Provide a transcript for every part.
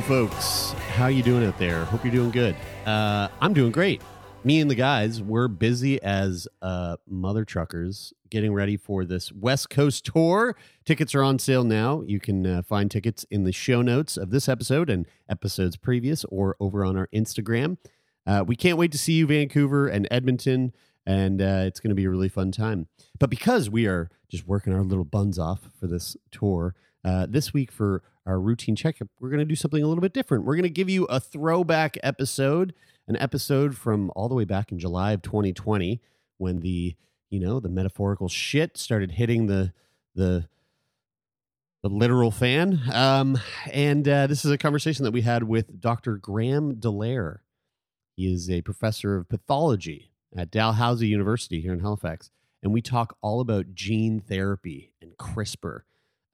Hello, folks. How you doing out there? Hope you're doing good. Uh, I'm doing great. Me and the guys, we're busy as uh, mother truckers getting ready for this West Coast tour. Tickets are on sale now. You can uh, find tickets in the show notes of this episode and episodes previous or over on our Instagram. Uh, we can't wait to see you, Vancouver and Edmonton, and uh, it's going to be a really fun time. But because we are just working our little buns off for this tour, uh, this week for our routine checkup, we're going to do something a little bit different. We're going to give you a throwback episode, an episode from all the way back in July of 2020 when the, you know, the metaphorical shit started hitting the, the, the literal fan. Um, and uh, this is a conversation that we had with Dr. Graham Dellaire. He is a professor of pathology at Dalhousie University here in Halifax. And we talk all about gene therapy and CRISPR.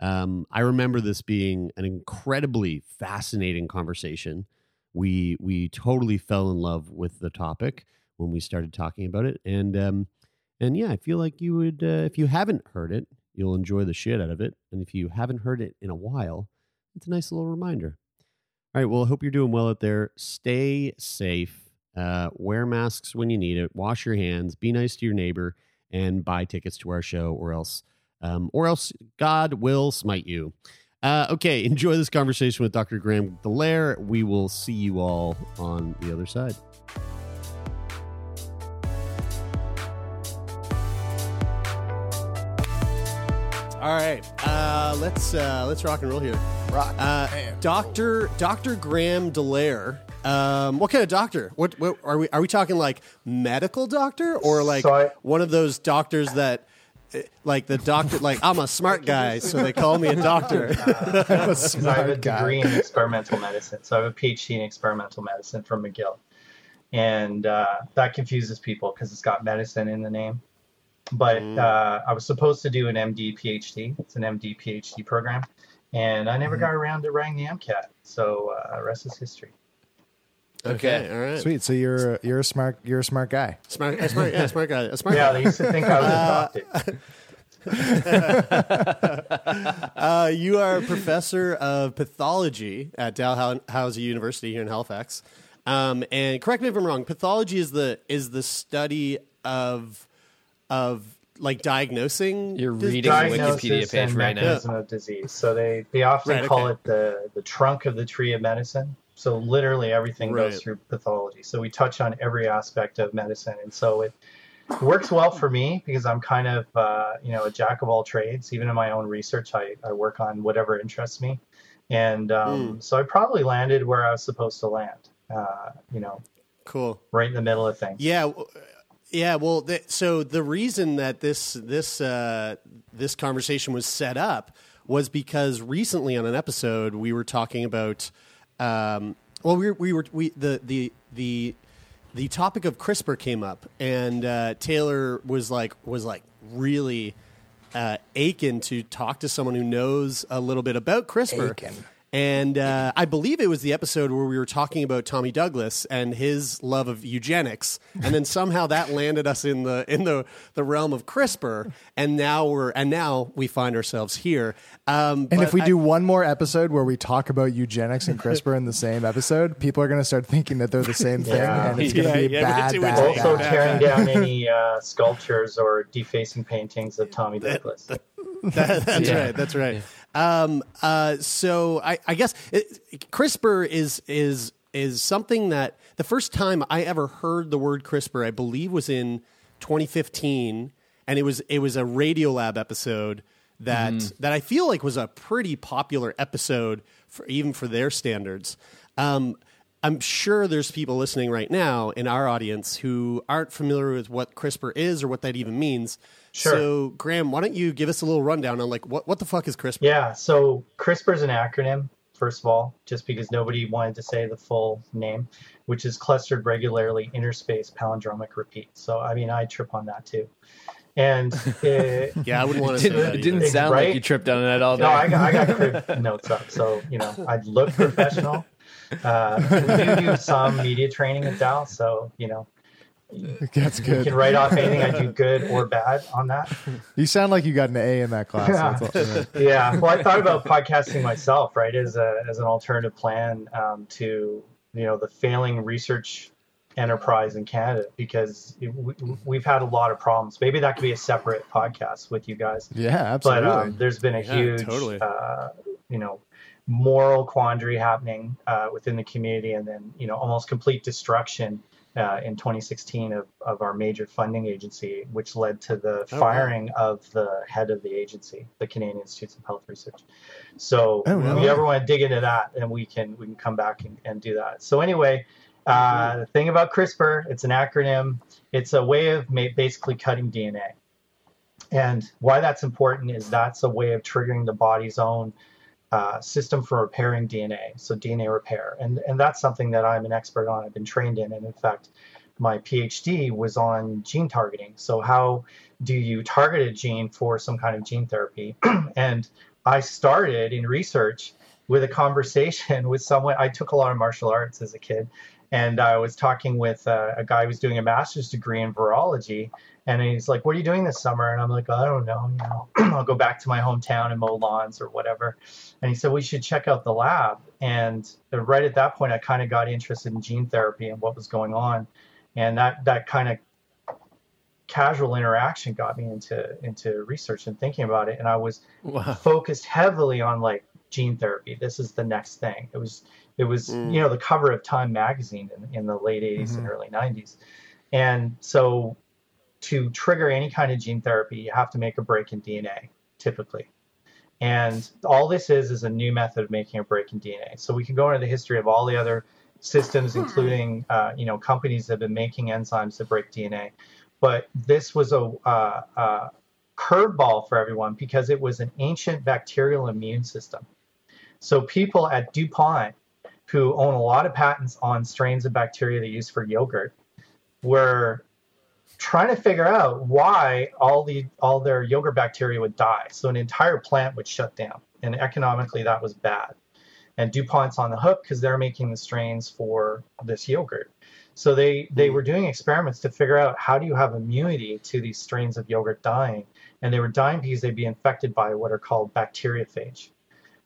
Um, I remember this being an incredibly fascinating conversation. We we totally fell in love with the topic when we started talking about it, and um, and yeah, I feel like you would uh, if you haven't heard it, you'll enjoy the shit out of it, and if you haven't heard it in a while, it's a nice little reminder. All right, well, I hope you're doing well out there. Stay safe. Uh, wear masks when you need it. Wash your hands. Be nice to your neighbor, and buy tickets to our show, or else um, or else God will smite you. Uh, okay, enjoy this conversation with Dr. Graham Dellaire. We will see you all on the other side. All right, uh, let's uh, let's rock and roll here. Rock. Uh, Doctor Doctor Graham Dellaire. Um, what kind of doctor? What, what are we? Are we talking like medical doctor or like So I- one of those doctors that? Like the doctor, like I'm a smart guy, so they call me a doctor. I have a degree in experimental medicine. So I have a PhD in experimental medicine from McGill. And uh, that confuses people because it's got medicine in the name. But uh, I was supposed to do an MD PhD. It's an MD PhD program. And I never got around to writing the MCAT. So uh, rest is history. Okay, all right. Sweet. So you're you're a smart you're a smart guy. Smart, a smart, yeah, smart guy. A smart Yeah, guy. they used to think I was adopted. Uh, you are a professor of pathology at Dalhousie University here in Halifax. Um, and correct me if I'm wrong. Pathology is the is the study of of like diagnosing. You're dis- reading the Diagnosis Wikipedia page and right now. mechanism of disease. So they, they often Right, call okay. it the, the trunk of the tree of medicine. So literally everything Right. goes through pathology. So we touch on every aspect of medicine, and so it works well for me because I'm kind of uh, you know a jack of all trades. Even in my own research, I, I work on whatever interests me, and um, so I probably landed where I was supposed to land. Uh, you know, Cool. right in the middle of things. Yeah, yeah. Well, th- so the reason that this this uh, this conversation was set up was because recently on an episode we were talking about. Um, well, we were, we were we the the the the topic of CRISPR came up, and uh, Taylor was like was like really uh, aching to talk to someone who knows a little bit about CRISPR. Aching. And uh, I believe it was the episode where we were talking about Tommy Douglas and his love of eugenics, and then somehow that landed us in the in the, the realm of CRISPR, and now we're and now we find ourselves here. Um, And if we I- do one more episode where we talk about eugenics and CRISPR in the same episode, people are going to start thinking that they're the same thing, Yeah. and it's going to Yeah, be yeah, bad, we do bad, it. bad. Also tearing down any uh, sculptures or defacing paintings of Tommy Douglas. That- that's Yeah. right. That's right. Um, uh, so I, I guess it, CRISPR is is is something that the first time I ever heard the word CRISPR, I believe, was in 2015, and it was it was a Radiolab episode that Mhm. that I feel like was a pretty popular episode for even for their standards. Um, I'm sure there's people listening right now in our audience who aren't familiar with what CRISPR is or what that even means. Sure. So, Graham, why don't you give us a little rundown on like what what the fuck is CRISPR? Yeah, so CRISPR is an acronym, first of all, just because nobody wanted to say the full name, which is clustered regularly interspaced palindromic repeat. So, I mean, I trip on that too. And it, Yeah, I wouldn't want to Didn't, say that. it didn't either. sound Right? like you tripped on that at all day. no, I got, I got crib notes up, so you know I'd look professional. Uh, we do do some media training at Dal, so you know That's good. you good. can write off anything I do good or bad on that. You sound like you got an A in that class. Yeah. That's all- yeah. yeah well i thought about podcasting myself right as a as an alternative plan um, to you know the failing research enterprise in canada because it, we, we've had a lot of problems maybe that could be a separate podcast with you guys Yeah, but absolutely. um, there's been a Yeah, huge totally. uh, you know moral quandary happening uh, within the community and then you know almost complete destruction uh, in 2016 of, of our major funding agency which led to the Oh, wow. firing of the head of the agency the canadian institutes of health research. So Oh, if you ever want to dig into that and we can we can come back and, and do that. So anyway uh, the thing about crispr it's an acronym. It's a way of ma- basically cutting dna and why that's important is that's a way of triggering the body's own uh, system for repairing DNA, so DNA repair. And, and that's something that I'm an expert on. I've been trained in. And in fact, my PhD was on gene targeting. So, how do you target a gene for some kind of gene therapy? and I started in research with a conversation with someone. I took a lot of martial arts as a kid. And I was talking with uh, a guy who was doing a master's degree in virology. And he's like, What are you doing this summer? And I'm like, I don't know. You know, I'll go back to my hometown and mow lawns or whatever. And he said, We should check out the lab. And right at that point, I kind of got interested in gene therapy and what was going on. And that, that kind of casual interaction got me into, into research and thinking about it. And I was Wow. focused heavily on like gene therapy. This is the next thing. It was it was Mm. you know the cover of Time magazine in, in the late 80s and early 90s. And so to trigger any kind of gene therapy, you have to make a break in DNA typically. And all this is is a new method of making a break in DNA. So we can go into the history of all the other systems, including uh, you know companies that have been making enzymes that break DNA. But this was a, uh, uh, curveball for everyone because it was an ancient bacterial immune system. So people at DuPont, who own a lot of patents on strains of bacteria they use for yogurt, were trying to figure out why all the all their yogurt bacteria would die. So an entire plant would shut down, and economically that was bad. And DuPont's on the hook because they're making the strains for this yogurt. So they they were doing experiments to figure out how do you have immunity to these strains of yogurt dying, and they were dying because they'd be infected by what are called bacteriophage.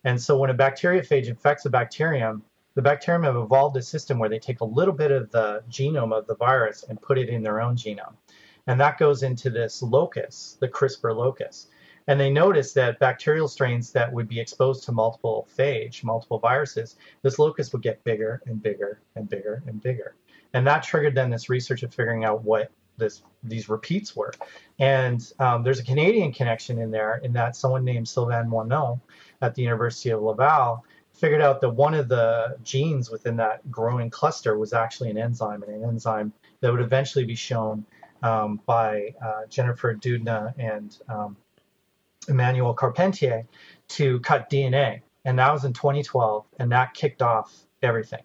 And so when a bacteriophage infects a bacterium, the bacterium have evolved a system where they take a little bit of the genome of the virus and put it in their own genome. And that goes into this locus, the CRISPR locus. And they noticed that bacterial strains that would be exposed to multiple phage, multiple viruses, this locus would get bigger and bigger and bigger and bigger. And that triggered then this research of figuring out what this these repeats were. And um, there's a Canadian connection in there in that someone named Sylvain Moineau at the University of Laval figured out that one of the genes within that growing cluster was actually an enzyme, and an enzyme that would eventually be shown um, by uh, Jennifer Doudna and um, Emmanuelle Charpentier to cut DNA. And that was in 2012, and that kicked off everything.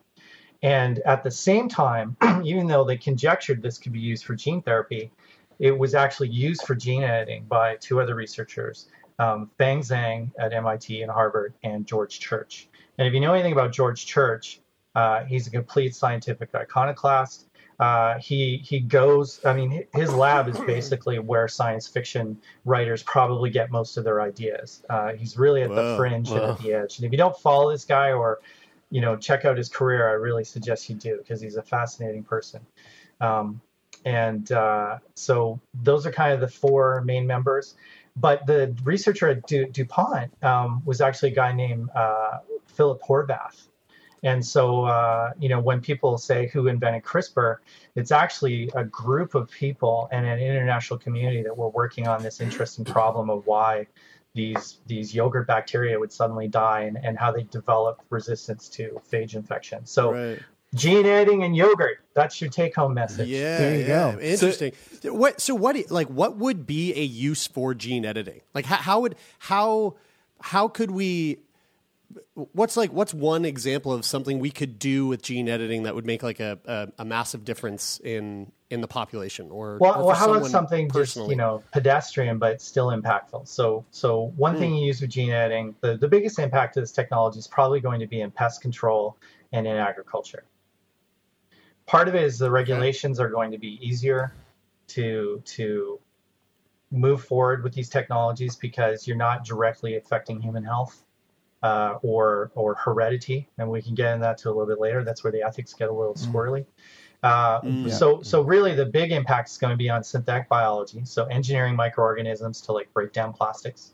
And at the same time, even though they conjectured this could be used for gene therapy, it was actually used for gene editing by two other researchers, um, Feng Zhang at MIT and Harvard, and George Church. And if you know anything about George Church, uh, he's a complete scientific iconoclast. Uh, he he goes. I mean, his lab is basically where science fiction writers probably get most of their ideas. Uh, he's really at the fringe and at the edge. And if you don't follow this guy or you know check out his career, I really suggest you do because he's a fascinating person. Um, and uh, so those are kind of the four main members. but the researcher at du- DuPont um, was actually a guy named uh, Philip Horvath. And so, uh, you know, when people say who invented CRISPR, it's actually a group of people and an international community that were working on this interesting problem of why these these yogurt bacteria would suddenly die and, and how they develop resistance to phage infection. So Right. gene editing and yogurt, that's your take home message. Yeah, There you yeah. go. Interesting. what? So what? Like, what would be a use for gene editing? Like, how, how would how how could we? What's like? What's one example of something we could do with gene editing that would make like a a, a massive difference in in the population? Or Well, or well how about something just you know pedestrian but still impactful? So, so one hmm. thing you use with gene editing, the, the biggest impact of this technology is probably going to be in pest control and in agriculture. Part of it is the regulations are going to be easier to to move forward with these technologies because you're not directly affecting human health uh, or or heredity, and we can get into that to a little bit later. That's where the ethics get a little squirrely. Uh, Mm. So so really the big impact is going to be on synthetic biology. So engineering microorganisms to like break down plastics,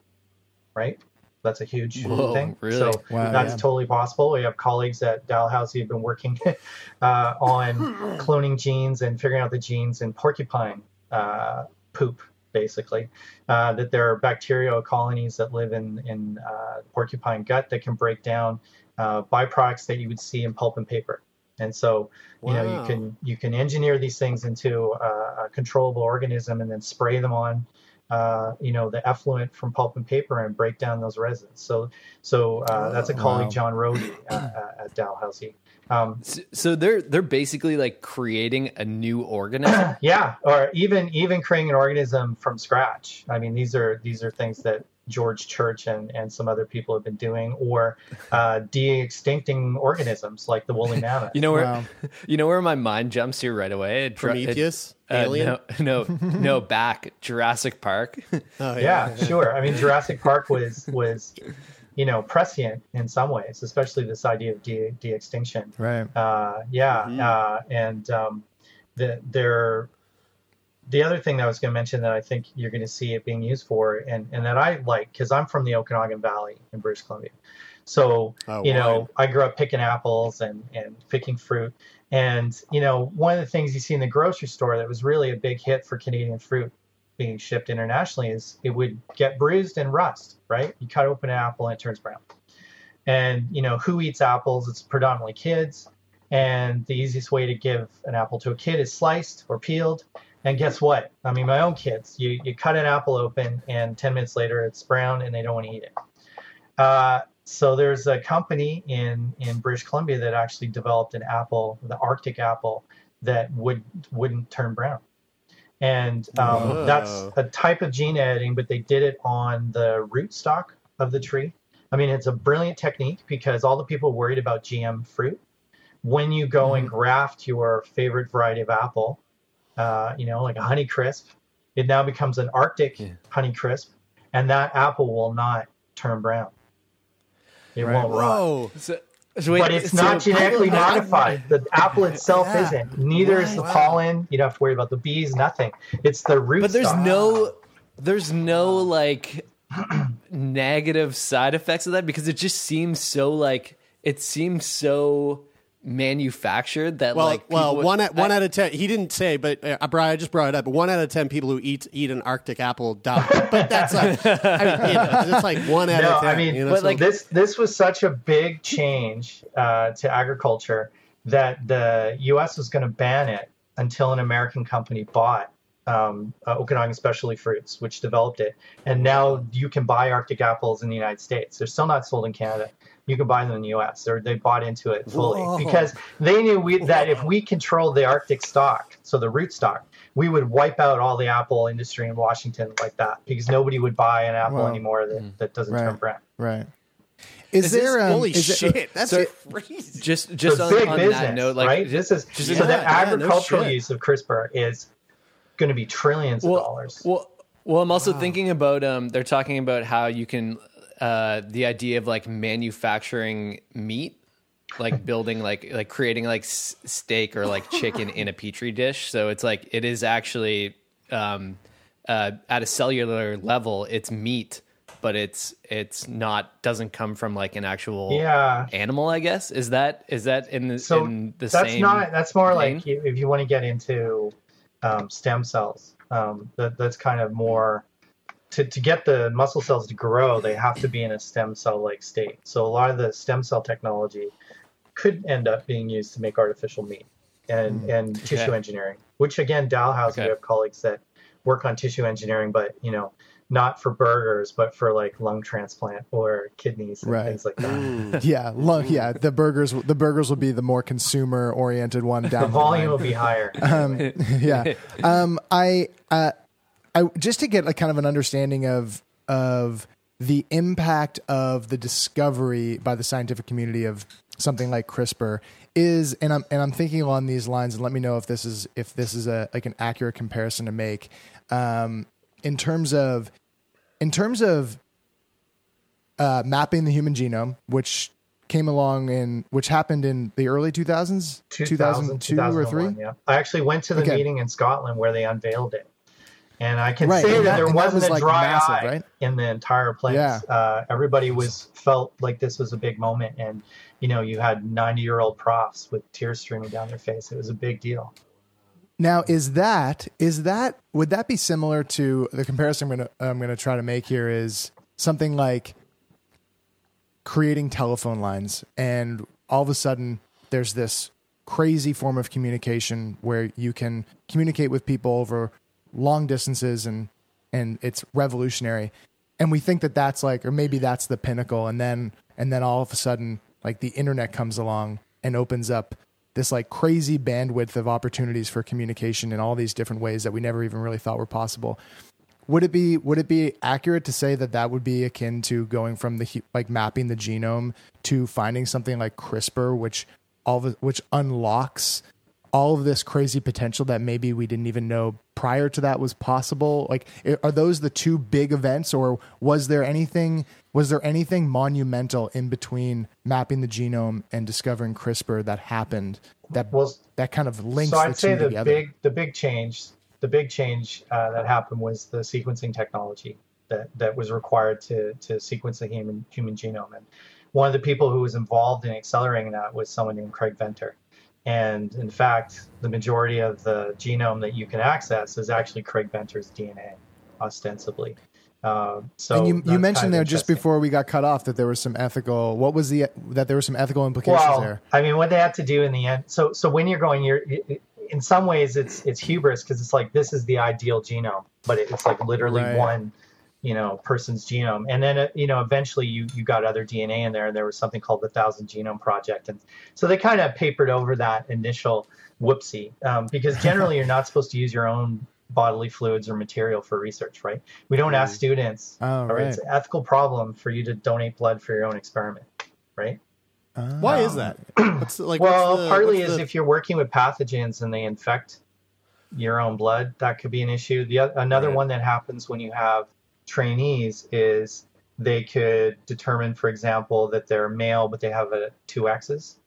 right? That's a huge Whoa, thing. really? So Wow, that's yeah. totally possible. We have colleagues at Dalhousie who've been working uh, on cloning genes and figuring out the genes in porcupine uh, poop, basically. Uh, that there are bacterial colonies that live in in uh, porcupine gut that can break down uh, byproducts that you would see in pulp and paper. And so, you know, you can you can engineer these things into a, a controllable organism and then spray them on uh, you know, the effluent from pulp and paper and break down those resins. So, so uh, that's a colleague, Wow. John Rohde, uh, uh, at Dalhousie. Um, So, so they're they're basically like creating a new organism. yeah, or even even creating an organism from scratch. I mean, these are these are things that George Church and, and some other people have been doing, or uh, de-extincting organisms like the woolly mammoth. You know where Wow. you know where my mind jumps here right away. It dr- it- Prometheus, uh, Alien. no, no, no, back Jurassic Park. Oh, yeah, sure. I mean, Jurassic Park was was you know prescient in some ways, especially this idea of de de extinction. Right. Uh, yeah, Mhm. uh, and um, the there. The other thing that I was going to mention that I think you're going to see it being used for, and, and that I like, because I'm from the Okanagan Valley in British Columbia, so Oh, you know wine. I grew up picking apples and and picking fruit, and you know one of the things you see in the grocery store that was really a big hit for Canadian fruit being shipped internationally is it would get bruised and rust. Right? You cut open an apple and it turns brown. And you know who eats apples? It's predominantly kids. And the easiest way to give an apple to a kid is sliced or peeled. And guess what? I mean, my own kids, you, you cut an apple open, and 10 minutes later it's brown and they don't want to eat it. Uh, so there's a company in, in British Columbia that actually developed an apple, the Arctic apple, that would, wouldn't turn brown. And um, that's a type of gene editing, but they did it on the rootstock of the tree. I mean, it's a brilliant technique because all the people worried about GM fruit, when you go and graft your favorite variety of apple, uh, you know, like a Honey Crisp, it now becomes an Arctic Yeah. Honey Crisp, and that apple will not turn brown. It Right. won't rot. Whoa. So, so wait, But it's so- not genetically I- I- modified. The apple itself Yeah. isn't. Neither is the Wow. pollen. You don't have to worry about the bees. Nothing. It's the root. But there's stock. no there's no like negative side effects of that because it just seems so like it seems so manufactured that Well, like well, one out, one I- out of ten. He didn't say, but uh, Brian, I just brought it up. But one out of ten people who eat eat an Arctic apple die. But that's like, I mean, you know, it's like one out No, of ten. I mean, you know, but so- like- this this was such a big change uh, to agriculture that the U.S. was going to ban it until an American company bought um, uh, Okanagan Specialty Fruits, which developed it, and now you can buy Arctic apples in the United States. They're still not sold in Canada. You can buy them in the U.S. They're, they bought into it fully Whoa. because they knew we, that if we controlled the Arctic stock, so the root stock, we would wipe out all the apple industry in Washington like that because nobody would buy an apple Wow. anymore that, that doesn't Right. turn brown. Right. Is, Is there this- um, holy is it- shit, that's so- crazy. just just so on, big on business, that note like right? This is just- so Yeah, the yeah, no agricultural shit. use of CRISPR is going to be trillions of dollars. Well, well, I'm also thinking about um, they're talking about how you can uh, the idea of like manufacturing meat, like building like like creating like s- steak or like chicken in a petri dish. So it's like it is actually um, uh, at a cellular level, it's meat, but it's it's not doesn't come from like an actual Yeah. animal. I guess is that is that in the So in the that's same not. That's more like if you want to get into um, stem cells. Um, that that's kind of more. To, to get the muscle cells to grow, they have to be in a stem cell like state. So a lot of the stem cell technology could end up being used to make artificial meat and, and tissue engineering, which again, Dalhousie, Okay. we have colleagues that work on tissue engineering, but you know, not for burgers, but for like lung transplant or kidneys and Right. things like that. yeah, lo- yeah. The burgers, the burgers will be the more consumer oriented one. Down The volume will line. be higher. Um, yeah. Um, I, uh, I just to get like kind of an understanding of of the impact of the discovery by the scientific community of something like CRISPR is, and I'm and I'm thinking along these lines, and let me know if this is if this is a like an accurate comparison to make um, in terms of in terms of uh, mapping the human genome, which came along in which happened in the early 2000s, 2000, 2002 or 3. Yeah, I actually went to the Okay. meeting in Scotland where they unveiled it, and I can Right, say and that, that- there wasn't was, a like, dry massive, eye right? in the entire place. Yeah. Uh, everybody was felt like this was a big moment, and you know, you had 90 year old profs with tears streaming down their face. It was a big deal. Now, is that is that would that be similar to the comparison I'm going to I'm going to try to make here is something like creating telephone lines and all of a sudden there's this crazy form of communication where you can communicate with people over long distances and and it's revolutionary. And we think that that's like or maybe that's the pinnacle. And then and then all of a sudden like the internet comes along and opens up this like crazy bandwidth of opportunities for communication in all these different ways that we never even really thought were possible. Would it be would it be accurate to say that that would be akin to going from the like mapping the genome to finding something like CRISPR, which all of which unlocks all of this crazy potential that maybe we didn't even know prior to that was possible? Like, are those the two big events, or was there anything was there anything monumental in between mapping the genome and discovering CRISPR that happened that was that kind of links so the I'd say two the together? big the big change the big change uh, that happened was the sequencing technology that that was required to to sequence the human human genome and one of the people who was involved in accelerating that was someone named Craig Venter and in fact the majority of the genome that you can access is actually Craig Venter's DNA ostensibly uh, so and you, you mentioned there just before we got cut off that there was some ethical. What was the that there were some ethical implications well, there? I mean, what they had to do in the end. So, so when you're going, you're in some ways it's it's hubris because it's like this is the ideal genome, but it, it's like literally Right. one, you know, person's genome. And then uh, you know, eventually you you got other DNA in there, and there was something called the Thousand Genome Project, and so they kind of papered over that initial whoopsie um, because generally you're not supposed to use your own bodily fluids or material for research, right? We don't ask students, Oh, or it's an ethical problem for you to donate blood for your own experiment, right? Why is Um, that? What's like? well, what's the, partly what's is the- if you're working with pathogens and they infect your own blood, that could be an issue. The oth- another Right. one that happens when you have trainees is they could determine, for example, that they're male but they have a two X's,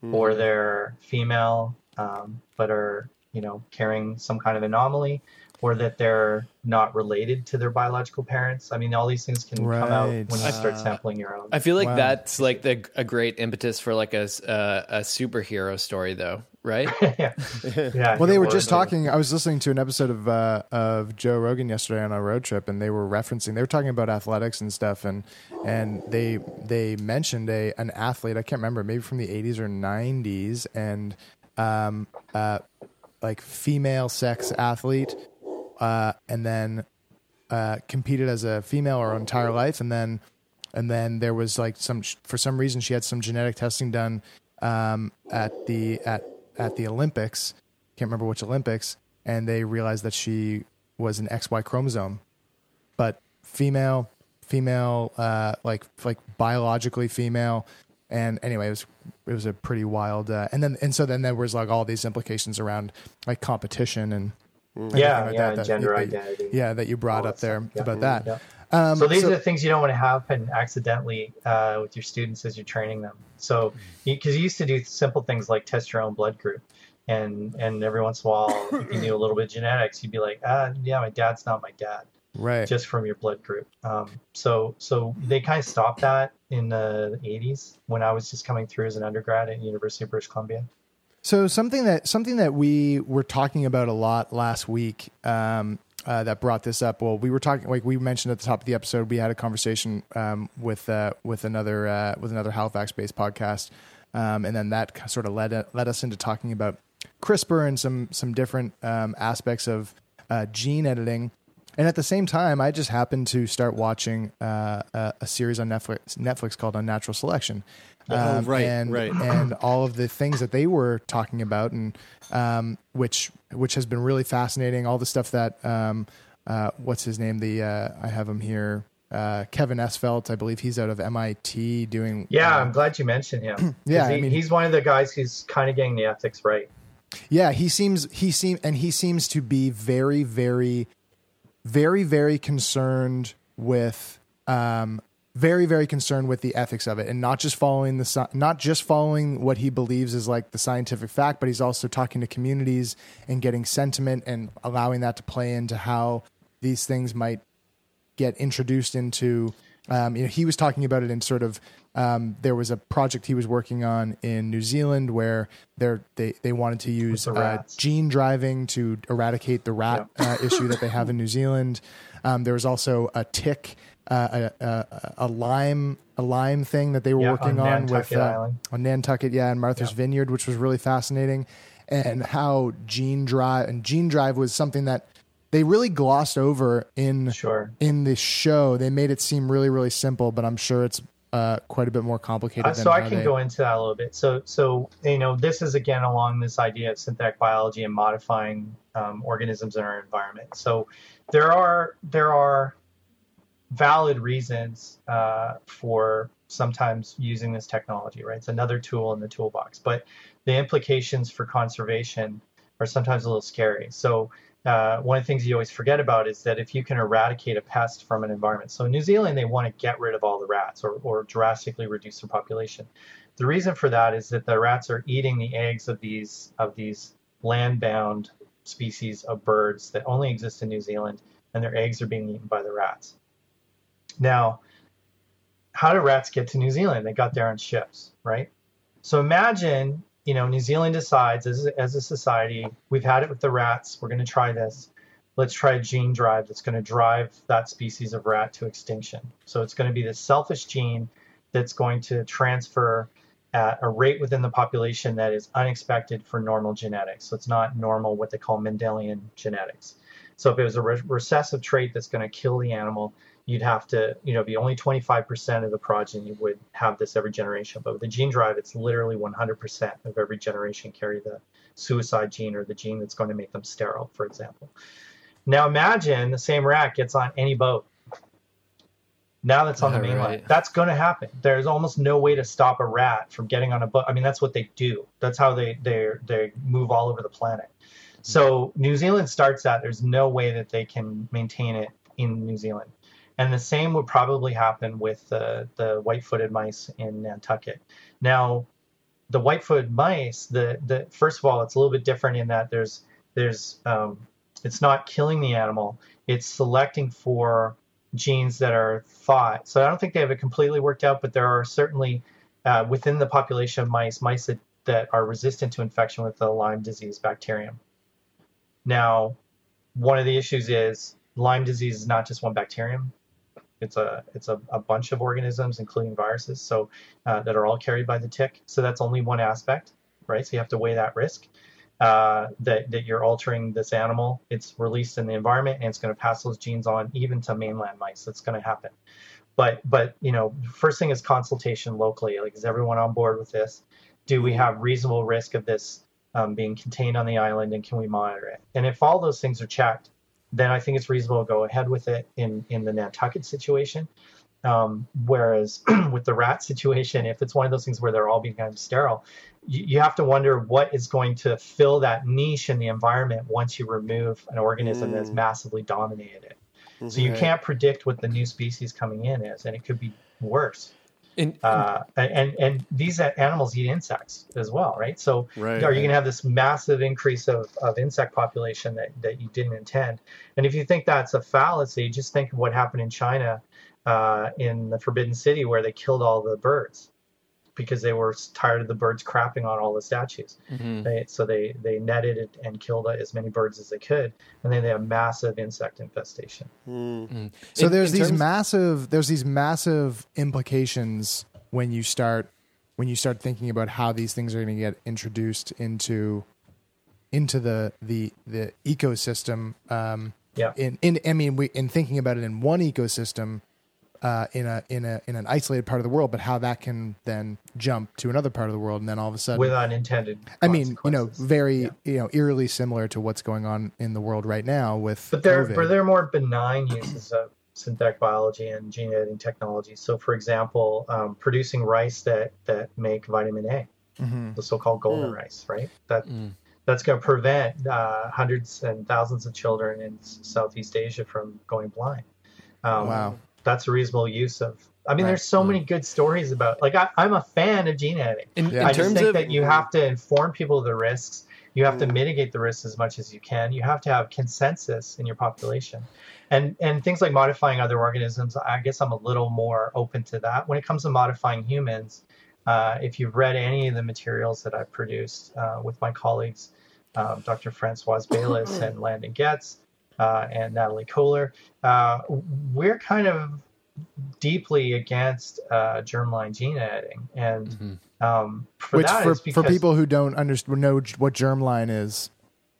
Hmm. or they're female um, but are you know carrying some kind of anomaly, or that they're not related to their biological parents. I mean, all these things can come out when you start Uh, sampling your own. I feel like Wow. that's like the a great impetus for like a s- uh, a superhero story, though, right? yeah. yeah. Well, they were just talking. I was listening to an episode of uh, of Joe Rogan yesterday on a road trip, and they were referencing. They were talking about athletics and stuff, and and they they mentioned a an athlete. I can't remember, maybe from the '80s or '90s, and um uh like female sex athlete, uh, and then uh, competed as a female her entire life, and then and then there was like some for some reason she had some genetic testing done um, at the at at the Olympics. Can't remember which Olympics, and they realized that she was an XY chromosome, but female, female, uh, like like biologically female. And anyway, it was it was a pretty wild. Uh, and then and so then there was like all these implications around like competition and everything Yeah, like yeah, that, that gender that- identity. Yeah, that you brought up there stuff. Yeah. about that. Yeah. Um, so these so- are the things you don't want to happen accidentally uh, with your students as you're training them. So because you, used to do simple things like test your own blood group, and and every once in a while, if you knew a little bit of genetics, you'd be like, ah, yeah, my dad's not my dad, Right. just from your blood group. Um, so so they kind of stopped that in the 80s when I was just coming through as an undergrad at University of British Columbia. So something that something that we were talking about a lot last week um, uh, that brought this up. Well, we were talking like we mentioned at the top of the episode. We had a conversation um, with uh, with another uh, with another Halifax based podcast, um, and then that sort of led led us into talking about CRISPR and some some different um, aspects of uh, gene editing. And at the same time, I just happened to start watching uh, a, a series on Netflix Netflix called Unnatural Selection. Oh, right, and, right. and all of the things that they were talking about, and um, which which has been really fascinating. All the stuff that um, uh, what's his name? The uh, I have him here. Uh, Kevin Esvelt, I believe he's out of MIT doing. Yeah, uh, I'm glad you mentioned him. Yeah, I mean- he's one of the guys who's kind of getting the ethics right. Yeah, he seems he seem and he seems to be very very very very concerned with um very very concerned with the ethics of it and not just following the not just following what he believes is like the scientific fact but he's also talking to communities and getting sentiment and allowing that to play into how these things might get introduced into um, you know he was talking about it in sort of um, there was a project he was working on in New Zealand where they're, they they wanted to use uh, gene driving to eradicate the rat uh, issue that they have in New Zealand. Um, there was also a tick, uh, a, a, a Lyme a Lyme thing that they were Yeah, working on on, with Nantucket uh, on Nantucket, yeah, and Martha's Vineyard, which was really fascinating, and how gene drive and gene drive was something that they really glossed over in Sure. in the show. They made it seem really really simple, but I'm sure it's uh, quite a bit more complicated. Uh, so I can they- go into that a little bit. So, so you know, this is again along this idea of synthetic biology and modifying um, organisms in our environment. So, there are there are valid reasons uh, for sometimes using this technology. Right, it's another tool in the toolbox, but the implications for conservation are sometimes a little scary. So. Uh, one of the things you always forget about is that if you can eradicate a pest from an environment. So in New Zealand, they want to get rid of all the rats or, or drastically reduce their population. The reason for that is that the rats are eating the eggs of these of these land-bound species of birds that only exist in New Zealand, and their eggs are being eaten by the rats. Now, how do rats get to New Zealand? They got there on ships, right? So imagine, you know, New Zealand decides as a, as a society, we've had it with the rats. We're going to try this. Let's try a gene drive that's going to drive that species of rat to extinction. So it's going to be this selfish gene that's going to transfer at a rate within the population that is unexpected for normal genetics. So it's not normal, what they call Mendelian genetics. So if it was a re- recessive trait that's going to kill the animal, you'd have to, you know, be only 25% of the progeny would have this every generation. But with the gene drive, it's literally 100% of every generation carry the suicide gene or the gene that's going to make them sterile, for example. Now imagine the same rat gets on any boat. Now that's on the mainland. right. That's going to happen. There's almost no way to stop a rat from getting on a boat. I mean, that's what they do. That's how they they they move all over the planet. So New Zealand starts that. There's no way that they can maintain it in New Zealand. And the same would probably happen with the, the white-footed mice in Nantucket. Now, the white-footed mice, the, the first of all, it's a little bit different in that there's there's um, it's not killing the animal. It's selecting for genes that are thought. So I don't think they have it completely worked out, but there are certainly uh, within the population of mice, mice that, that are resistant to infection with the Lyme disease bacterium. Now, one of the issues is Lyme disease is not just one bacterium. It's a it's a, a bunch of organisms, including viruses, so uh, that are all carried by the tick. So that's only one aspect, right? So you have to weigh that risk uh, that that you're altering this animal. It's released in the environment, and it's going to pass those genes on even to mainland mice. That's going to happen. But but you know, first thing is consultation locally. Like, is everyone on board with this? Do we have reasonable risk of this um, being contained on the island, and can we monitor it? And if all those things are checked, then I think it's reasonable to go ahead with it in in the Nantucket situation. Um, whereas with the rat situation, if it's one of those things where they're all becoming sterile, you, you have to wonder what is going to fill that niche in the environment once you remove an organism that's Mm. massively dominated it. So you can't predict what the new species coming in is, and it could be worse. And, uh, and and these animals eat insects as well, right? So Right, are you going to have this massive increase of, of insect population that, that you didn't intend? And if you think that's a fallacy, just think of what happened in China uh, in the Forbidden City where they killed all the birds because they were tired of the birds crapping on all the statues. Mhm. They, so they, they netted it and killed as many birds as they could, and then they have massive insect infestation. So In- there's in these terms- massive there's these massive implications when you start when you start thinking about how these things are going to get introduced into into the the the ecosystem. Um, Yeah. In in I mean, we in thinking about it in one ecosystem, uh, in a in a in an isolated part of the world, but how that can then jump to another part of the world, and then all of a sudden, with unintended. I mean, you know, consequences. very you know eerily similar to what's going on in the world right now with But there, COVID. but there are more benign uses of synthetic biology and gene editing technology. So, for example, um, producing rice that that make vitamin A, Mhm. the so-called golden rice, right? That that's going to prevent uh, hundreds and thousands of children in Southeast Asia from going blind. Um, Wow. That's a reasonable use of. I mean, Right. there's so many good stories about. Like, I, I'm a fan of gene editing. In, Yeah. in I just terms think of that you have to inform people of the risks. You have to mitigate the risks as much as you can. You have to have consensus in your population, and and things like modifying other organisms. I guess I'm a little more open to that. When it comes to modifying humans, uh, if you've read any of the materials that I've produced uh, with my colleagues, um, Dr. Francoise Baylis and Landon Getz uh, and Natalie Kohler, uh, we're kind of deeply against uh, germline gene editing, and um, for which that for, is for people who don't understand know what germline is.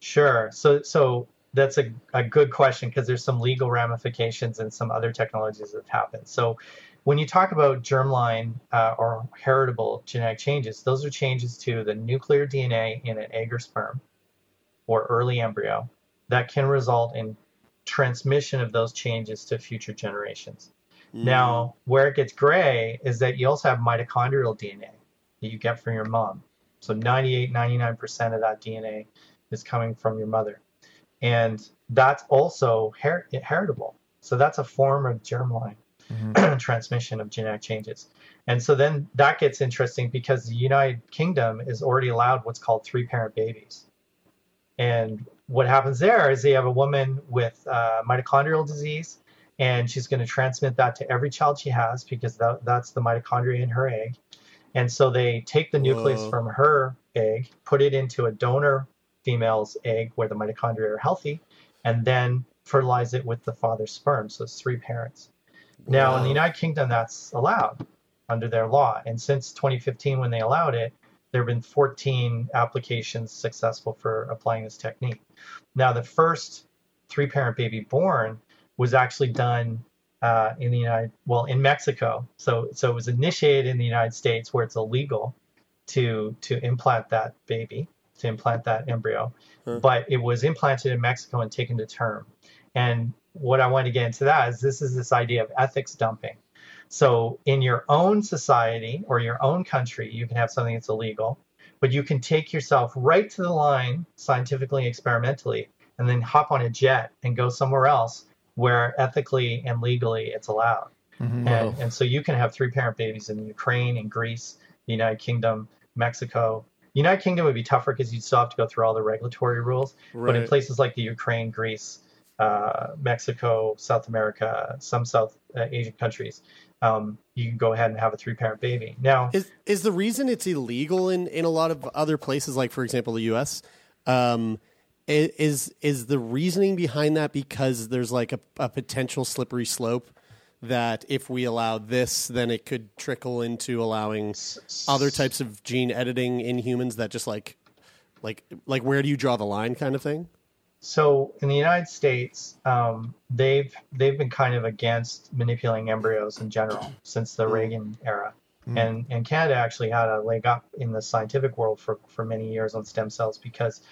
Sure. So so that's a, a good question because there's some legal ramifications and some other technologies that have happened. So when you talk about germline uh, or heritable genetic changes, those are changes to the nuclear DNA in an egg or sperm or early embryo that can result in transmission of those changes to future generations. Mm. Now, where it gets gray is that you also have mitochondrial DNA that you get from your mom. So 98, 99% of that DNA is coming from your mother. And that's also her- heritable. So that's a form of germline mm-hmm. transmission of genetic changes. And so then that gets interesting because the United Kingdom is already allowed what's called three parent babies. And what happens there is they have a woman with uh, mitochondrial disease, and she's going to transmit that to every child she has because that, that's the mitochondria in her egg. And so they take the nucleus from her egg, put it into a donor female's egg where the mitochondria are healthy, and then fertilize it with the father's sperm. So it's three parents. Now, in the United Kingdom, that's allowed under their law. And since 2015, when they allowed it, there have been 14 applications successful for applying this technique. Now, the first three parent baby born was actually done uh, in the United, well, in Mexico. So, so it was initiated in the United States where it's illegal to to implant that baby, to implant that embryo, but it was implanted in Mexico and taken to term. And what I want to get into that is this is this idea of ethics dumping. So in your own society or your own country, you can have something that's illegal, but you can take yourself right to the line scientifically, experimentally, and then hop on a jet and go somewhere else where ethically and legally it's allowed. Mm-hmm. And, and so you can have three parent babies in Ukraine, in Greece, the United Kingdom, Mexico. United Kingdom would be tougher because you'd still have to go through all the regulatory rules. But in places like the Ukraine, Greece, uh, Mexico, South America, some South uh, Asian countries, um, you can go ahead and have a three parent baby. Now, Is is the reason it's illegal in, in a lot of other places, like for example the U.S. Um, is is the reasoning behind that because there's like a, a potential slippery slope that if we allow this, then it could trickle into allowing other types of gene editing in humans that just like like like where do you draw the line kind of thing? So in the United States, um, they've they've been kind of against manipulating embryos in general since the Reagan era, and and Canada actually had a leg up in the scientific world for for many years on stem cells because.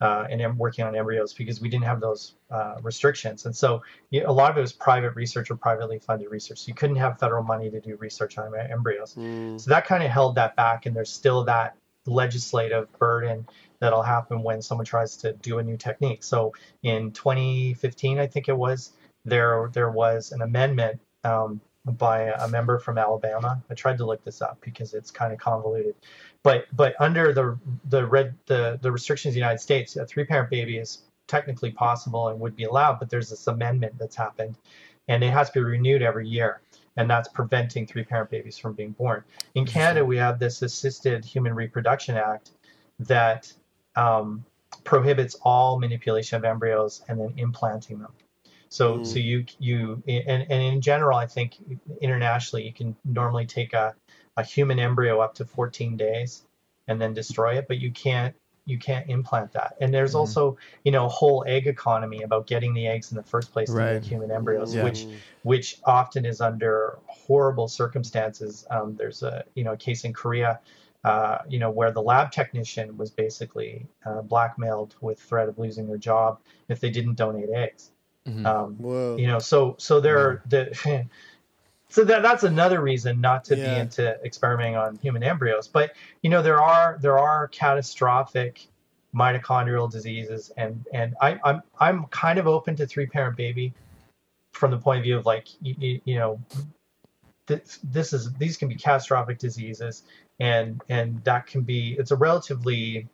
Uh, and working on embryos because we didn't have those uh, restrictions, and so a lot of it was private research or privately funded research. So you couldn't have federal money to do research on em- embryos. So that kind of held that back, and there's still that legislative burden that'll happen when someone tries to do a new technique. So in 2015, I think it was, there there was an amendment um, by a member from Alabama. I tried to look this up because it's kind of convoluted, but but under the the red the the restrictions of the United States, a three parent baby is technically possible and would be allowed, but there's this amendment that's happened, and it has to be renewed every year. And that's preventing three parent babies from being born. In Canada, we have this Assisted Human Reproduction Act that um, prohibits all manipulation of embryos and then implanting them. So, Mm. so you you and, and in general, I think internationally, you can normally take a, a human embryo up to 14 days and then destroy it, but you can't you can't implant that. And there's Mhm. also you know whole egg economy about getting the eggs in the first place to Right. make human embryos, Yeah. which which often is under horrible circumstances. Um, there's a you know a case in Korea. Uh, you know, where the lab technician was basically uh, blackmailed with threat of losing their job if they didn't donate eggs. Mhm. Um, Whoa. you know, so so there are the so that that's another reason not to Yeah. be into experimenting on human embryos. But you know, there are there are catastrophic mitochondrial diseases, and and I, I'm I'm kind of open to three parent baby from the point of view of like you, you, know this, this is these can be catastrophic diseases and and that can be it's a relatively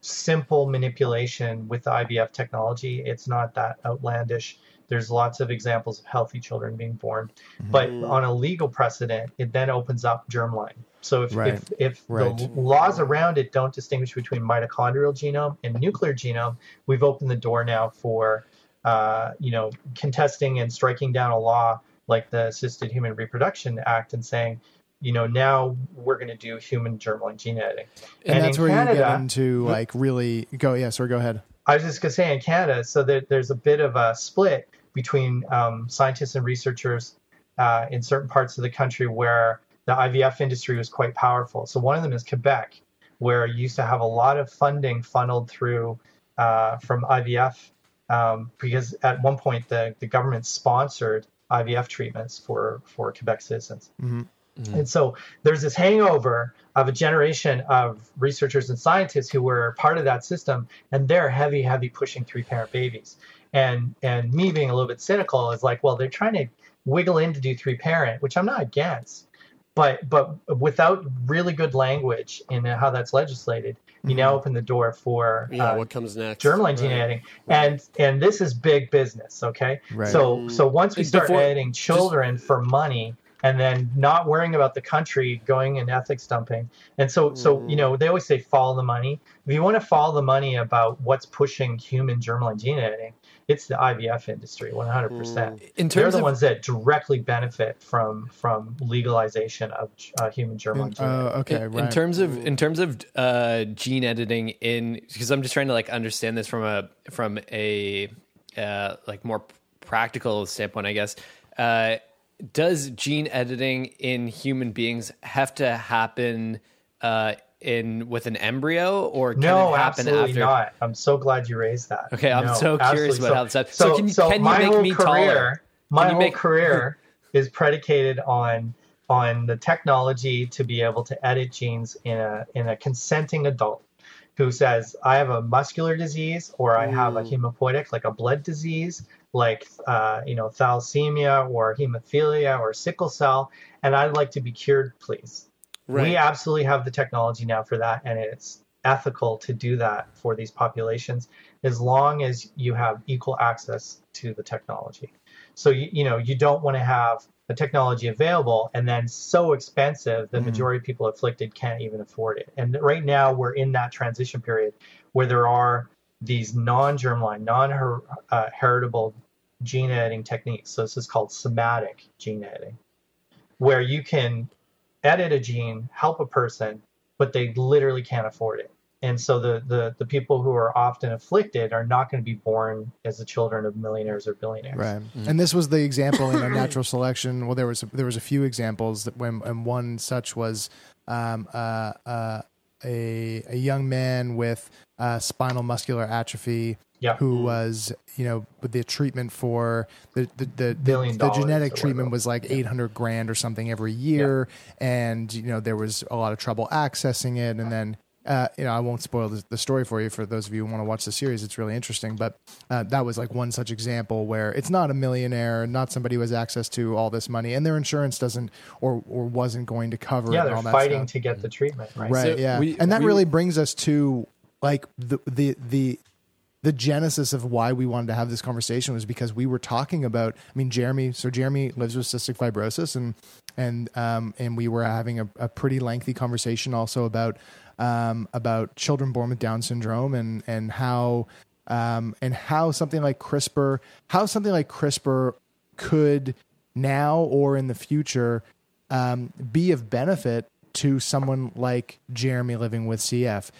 simple manipulation with the IVF technology it's not that outlandish there's lots of examples of healthy children being born but Mhm. on a legal precedent it then opens up germline so if Right. if, if Right. the laws around it don't distinguish between mitochondrial genome and nuclear genome we've opened the door now for uh, you know contesting and striking down a law like the Assisted Human Reproduction Act and saying, you know, now we're going to do human germline gene editing. And, that's in where you Canada, get into like really go. Yeah, or go ahead. I was just going to say in Canada, so there, there's a bit of a split between um, scientists and researchers uh, in certain parts of the country where the IVF industry was quite powerful. So one of them is Quebec, where you used to have a lot of funding funneled through uh, from IVF um, because at one point the, the government sponsored IVF treatments for, for Quebec citizens. hmm And so there's this hangover of a generation of researchers and scientists who were part of that system, and they're heavy, heavy pushing three parent babies. And and me being a little bit cynical is like, well, they're trying to wiggle in to do three parent, which I'm not against, but but without really good language in how that's legislated, you now mm-hmm. open the door for Yeah, uh, what comes next? germline gene Right. editing, and and this is big business. Okay, Right. so mm-hmm. so once we start Before- editing children for money and then not worrying about the country going and ethics dumping and so so you mm-hmm. know they always say follow the money if you want to follow the money about what's pushing human germline gene editing it's the ivf industry 100% In they're the of ones that directly benefit from from legalization of uh, human germline gene editing. Uh, okay, in, right. in terms of in terms of uh, gene editing in because I'm just trying to like understand this from a from a uh, like more practical standpoint, I guess. Uh, does gene editing in human beings have to happen uh, in with an embryo, or can no, it happen absolutely after? not. I'm so glad you raised that. Okay, I'm No, so curious about how this happens. So can you- can you make me career, taller? My whole make- career is predicated on on the technology to be able to edit genes in a in a consenting adult who says I have a muscular disease or I have a hematopoietic like a blood disease like uh, you know thalassemia or hemophilia or sickle cell and I'd like to be cured please. Right. We absolutely have the technology now for that, and it's ethical to do that for these populations as long as you have equal access to the technology. So you, you know you don't want to have the technology available and then so expensive the mm. majority of people afflicted can't even afford it. And right now we're in that transition period where there are these non-germline, non-heritable uh, gene editing techniques. So this is called somatic gene editing, where you can edit a gene, help a person, but they literally can't afford it. And so the, the, the people who are often afflicted are not going to be born as the children of millionaires or billionaires. Right, and this was the example in a natural selection. Well, there was a, there was a few examples that when and one such was um, uh, uh, a a young man with uh, spinal muscular atrophy. Yeah. Who was you know with the treatment for the the the, the, the genetic treatment was like eight hundred grand or something every year, and you know there was a lot of trouble accessing it, and then uh, you know, I won't spoil the, the, story for you for those of you who want to watch the series. It's really interesting, but uh, that was like one such example where it's not a millionaire, not somebody who has access to all this money, and their insurance doesn't or or wasn't going to cover. Yeah, it they're and all fighting that to get the treatment, right? Right. So yeah, we- and that we- really brings us to like the the the the genesis of why we wanted to have this conversation was because we were talking about i mean jeremy so jeremy lives with cystic fibrosis and and um and we were having a, a pretty lengthy conversation also about um about children born with down syndrome and and how um and how something like crispr how something like crispr could now or in the future um, be of benefit to someone like Jeremy living with CF.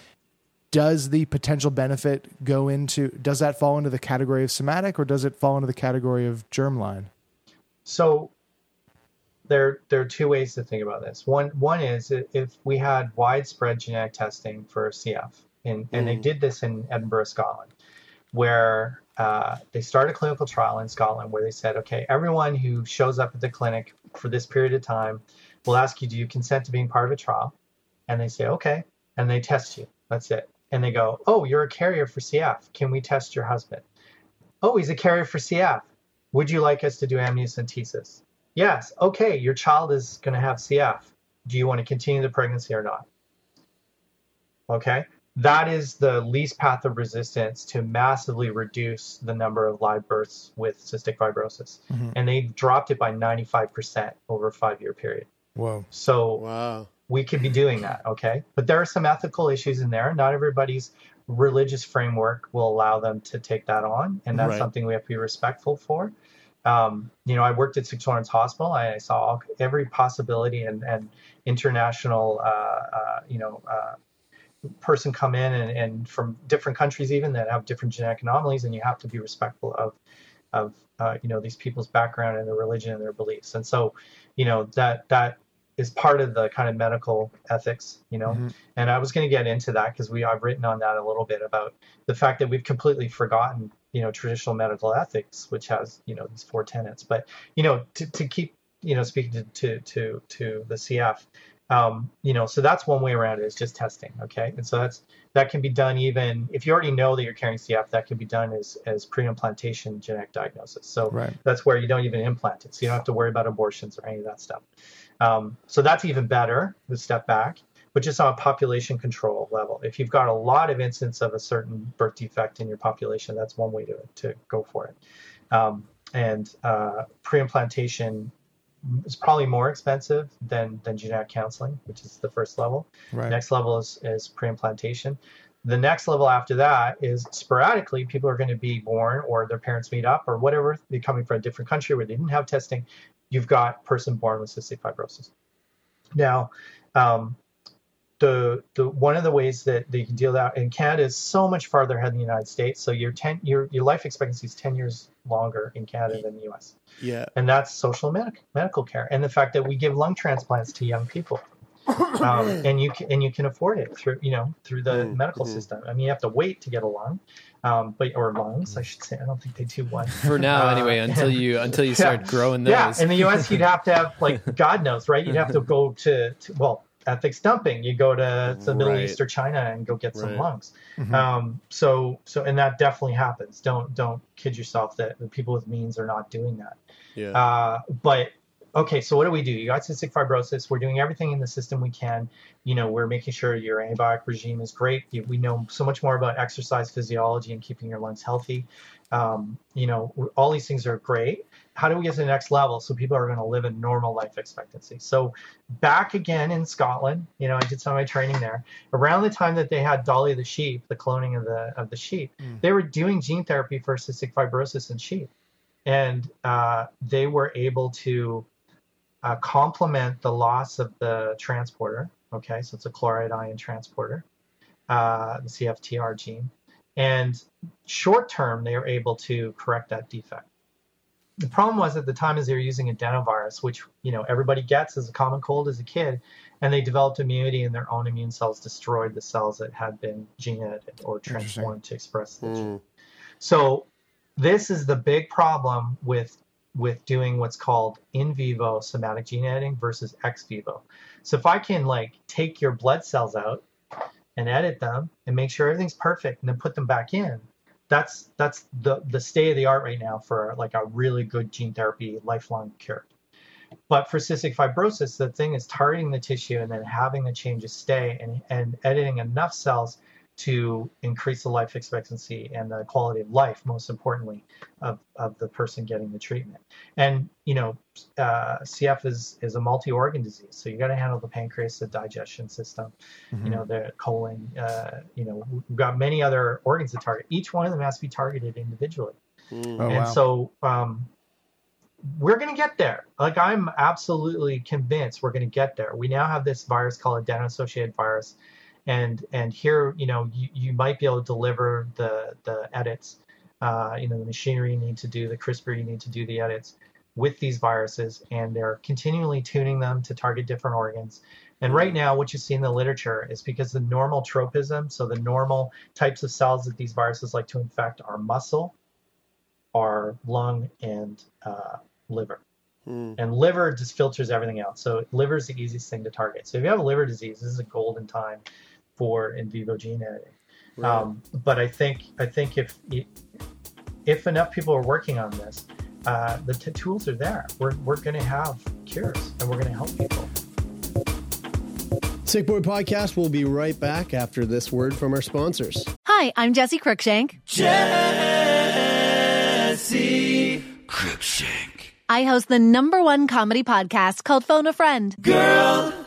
Does the potential benefit go into, does that fall into the category of somatic or does it fall into the category of germline? So there there are two ways to think about this. One one is if we had widespread genetic testing for CF, and, and they Mm. did this in Edinburgh, Scotland, where uh, they started a clinical trial in Scotland where they said, okay, everyone who shows up at the clinic for this period of time will ask you, do you consent to being part of a trial? And they say, okay, and they test you. That's it. And they go, oh, you're a carrier for CF. Can we test your husband? Oh, he's a carrier for CF. Would you like us to do amniocentesis? Yes. Okay, your child is going to have CF. Do you want to continue the pregnancy or not? Okay. That is the least path of resistance to massively reduce the number of live births with cystic fibrosis. Mhm. And they dropped it by 95% over a five year period. Whoa. So Wow. We could be doing that, okay? But there are some ethical issues in there. Not everybody's religious framework will allow them to take that on, and that's Right. something we have to be respectful for. Um, you know, I worked at St. Lawrence Hospital. I, I saw all, every possibility and, and international, uh, uh, you know, uh, person come in and, and from different countries even that have different genetic anomalies, and you have to be respectful of of uh, you know these people's background and their religion and their beliefs. And so, you know that that is part of the kind of medical ethics, you know. Mhm. And I was going to get into that because we I've written on that a little bit about the fact that we've completely forgotten, you know, traditional medical ethics, which has you know these four tenets. But you know, to, to keep you know speaking to to to, to the CF, um, you know, so that's one way around it is just testing, okay? And so that's that can be done even if you already know that you're carrying CF. That can be done as as pre-implantation genetic diagnosis. So Right. that's where you don't even implant it, so you don't have to worry about abortions or any of that stuff. Um, so that's even better. The step back, but just on a population control level. If you've got a lot of incidents of a certain birth defect in your population, that's one way to to go for it. Um, and uh, pre-implantation is probably more expensive than than genetic counseling, which is the first level. Right. Next level is, is pre-implantation. The next level after that is sporadically people are going to be born or their parents meet up or whatever. They're coming from a different country where they didn't have testing. You've got person born with cystic fibrosis. Now, um, the the one of the ways that, that you can deal that in Canada is so much farther ahead than the United States. So your ten your your life expectancy is ten years longer in Canada than the U.S. Yeah. And that's social medic- medical care, and the fact that we give lung transplants to young people, um, and you can, and you can afford it through you know through the medical system. I mean, you have to wait to get a lung, um, but or lungs, I should say. I don't think they do one For now, Uh, anyway, until you until you start growing those. yeah, in the U.S., you'd have to have like God knows, right? You'd have to go to, to well, ethics dumping. You go to, to the Middle Right. East or China and go get some Right. lungs. Mhm. Um, so so and that definitely happens. Don't don't kid yourself that the people with means are not doing that. Yeah. Uh, but okay, so what do we do? You got cystic fibrosis. We're doing everything in the system we can. You know, we're making sure your antibiotic regime is great. We know so much more about exercise physiology and keeping your lungs healthy. Um, you know, all these things are great. How do we get to the next level so people are going to live a normal life expectancy? So, back again in Scotland, you know, I did some of my training there. Around the time that they had Dolly the sheep, the cloning of the of the sheep, Mm. they were doing gene therapy for cystic fibrosis in sheep, and uh, they were able to uh, complement the loss of the transporter. Okay, so it's a chloride ion transporter, uh, the CFTR gene, and short term they were able to correct that defect. The problem was at the time is they were using adenovirus, which you know everybody gets as a common cold as a kid, and they developed immunity, and their own immune cells destroyed the cells that had been gene edited or transformed to express the gene. So this is the big problem with with doing what's called in vivo somatic gene editing versus ex vivo. So if I can like take your blood cells out and edit them and make sure everything's perfect and then put them back in that's that's the the state of the art right now for like a really good gene therapy lifelong cure but for cystic fibrosis the thing is targeting the tissue and then having the changes stay and, and editing enough cells to increase the life expectancy and the quality of life, most importantly, of, of the person getting the treatment. And you know, uh, CF is is a multi-organ disease, so you got to handle the pancreas, the digestion system, mm-hmm. you know, the colon. Uh, you know, we've got many other organs to target. Each one of them has to be targeted individually. Mm. Oh, and wow. so um, we're going to get there. Like I'm absolutely convinced we're going to get there. We now have this virus called adeno-associated virus and and here you know you, you might be able to deliver the the edits uh, you know the machinery you need to do the CRISPR you need to do the edits with these viruses and they're continually tuning them to target different organs and right now what you see in the literature is because the normal tropism so the normal types of cells that these viruses like to infect are muscle are lung and uh, liver Mm. And liver just filters everything out. So liver is the easiest thing to target. So if you have a liver disease, this is a golden time for in vivo gene editing. Right. Um, but I think I think if if enough people are working on this, uh, the t- tools are there. We're we're going to have cures, and we're going to help people. Sick Boy Podcast will be right back after this word from our sponsors. Hi, I'm Jesse Cruikshank. Jesse Cruikshank. I host the number one comedy podcast called Phone a Friend. Girl.